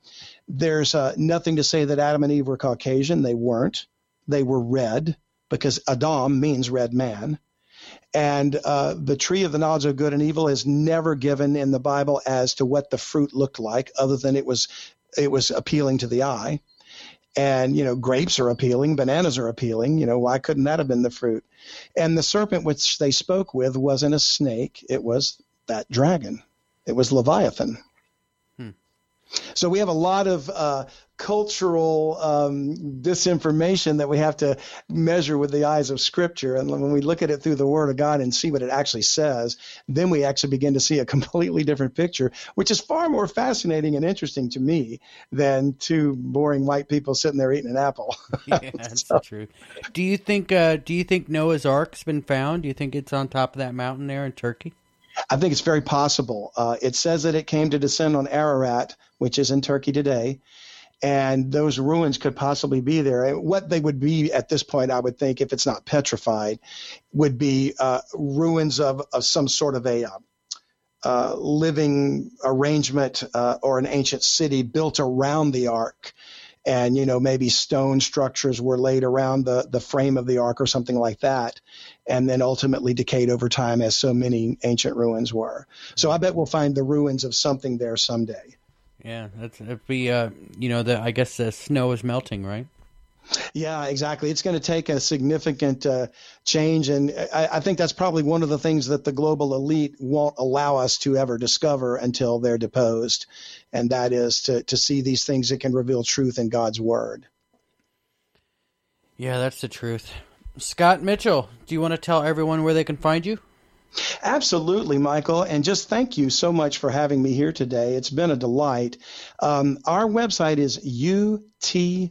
There's uh, nothing to say that Adam and Eve were Caucasian. They weren't. They were red because Adam means red man. And uh, the tree of the knowledge of good and evil is never given in the Bible as to what the fruit looked like, other than it was it was appealing to the eye. And you know, grapes are appealing, bananas are appealing. You know, why couldn't that have been the fruit? And the serpent which they spoke with wasn't a snake; it was that dragon. It was Leviathan. Hmm. So we have a lot of uh, cultural um, disinformation that we have to measure with the eyes of Scripture. And when we look at it through the Word of God and see what it actually says, then we actually begin to see a completely different picture, which is far more fascinating and interesting to me than two boring white people sitting there eating an apple. yeah, that's so. truth. Do you think? Uh, do you think Noah's Ark's been found? Do you think it's on top of that mountain there in Turkey? I think it's very possible. Uh, it says that it came to descend on Ararat, which is in Turkey today, and those ruins could possibly be there. And what they would be at this point, I would think, if it's not petrified, would be uh, ruins of, of some sort of a uh, uh living arrangement uh, or an ancient city built around the ark. And you know maybe stone structures were laid around the the frame of the ark or something like that and then ultimately decayed over time as so many ancient ruins were. So i bet we'll find the ruins of something there someday yeah that's it'd be uh you know the i guess the snow is melting right yeah, exactly. It's going to take a significant uh, change, and I, I, think that's probably one of the things that the global elite won't allow us to ever discover until they're deposed, and that is to to see these things that can reveal truth in God's word. Yeah, that's the truth. Scott Mitchell, do you want to tell everyone where they can find you? Absolutely, Michael. And just thank you so much for having me here today. It's been a delight. Um, our website is utbnow.com.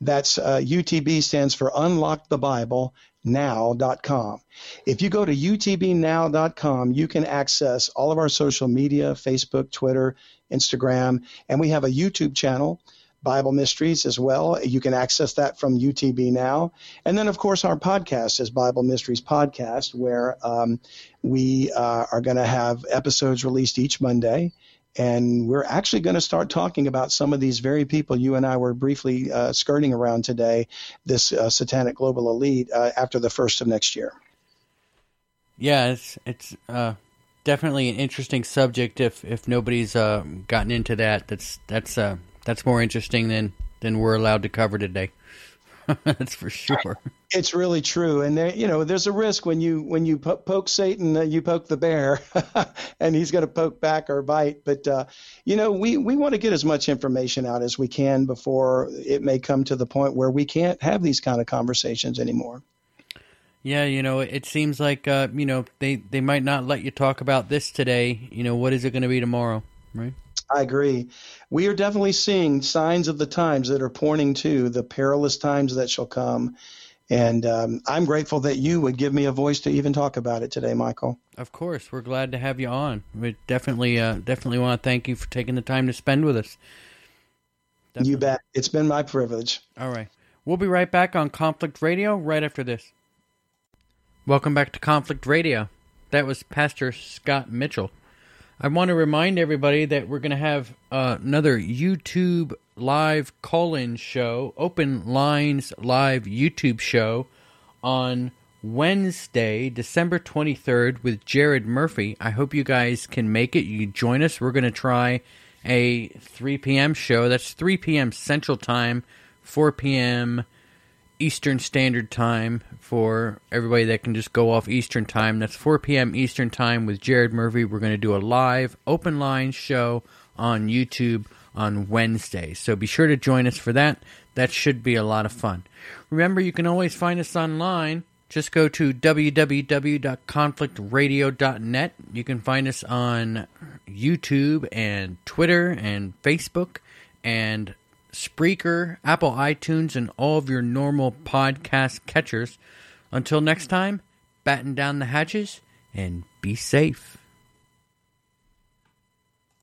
That's uh, UTB stands for Unlock the Bible now.com. If you go to utbnow.com, you can access all of our social media Facebook, Twitter, Instagram, and we have a YouTube channel. Bible Mysteries as well. You can access that from UTB Now. And then, of course, our podcast is Bible Mysteries Podcast, where um, we uh, are going to have episodes released each Monday. And we're actually going to start talking about some of these very people you and I were briefly uh, skirting around today, this uh, satanic global elite, uh, after the first of next year. Yeah, it's it's uh, definitely an interesting subject. If if nobody's uh, gotten into that, that's that's that's more interesting than than we're allowed to cover today. That's for sure. It's really true, and there, you know, there's a risk when you when you po- poke Satan, uh, you poke the bear, and he's going to poke back or bite. But uh, you know, we we want to get as much information out as we can before it may come to the point where we can't have these kind of conversations anymore. Yeah, you know, it seems like uh, you know they they might not let you talk about this today. You know, what is it going to be tomorrow, right? I agree. We are definitely seeing signs of the times that are pointing to the perilous times that shall come. And um, I'm grateful that you would give me a voice to even talk about it today, Michael. Of course, we're glad to have you on. We definitely, uh, definitely want to thank you for taking the time to spend with us. Definitely. You bet. It's been my privilege. All right, we'll be right back on Conflict Radio right after this. Welcome back to Conflict Radio. That was Pastor Scott Mitchell. I want to remind everybody that we're going to have uh, another YouTube live call in show, Open Lines Live YouTube show on Wednesday, December 23rd with Jared Murphy. I hope you guys can make it. You join us. We're going to try a 3 p.m. show. That's 3 p.m. Central Time, 4 p.m. Eastern Standard Time for everybody that can just go off Eastern Time. That's 4 p.m. Eastern Time with Jared Murphy. We're going to do a live open line show on YouTube on Wednesday. So be sure to join us for that. That should be a lot of fun. Remember, you can always find us online. Just go to www.conflictradio.net. You can find us on YouTube and Twitter and Facebook and Spreaker, Apple iTunes, and all of your normal podcast catchers. Until next time, batten down the hatches and be safe.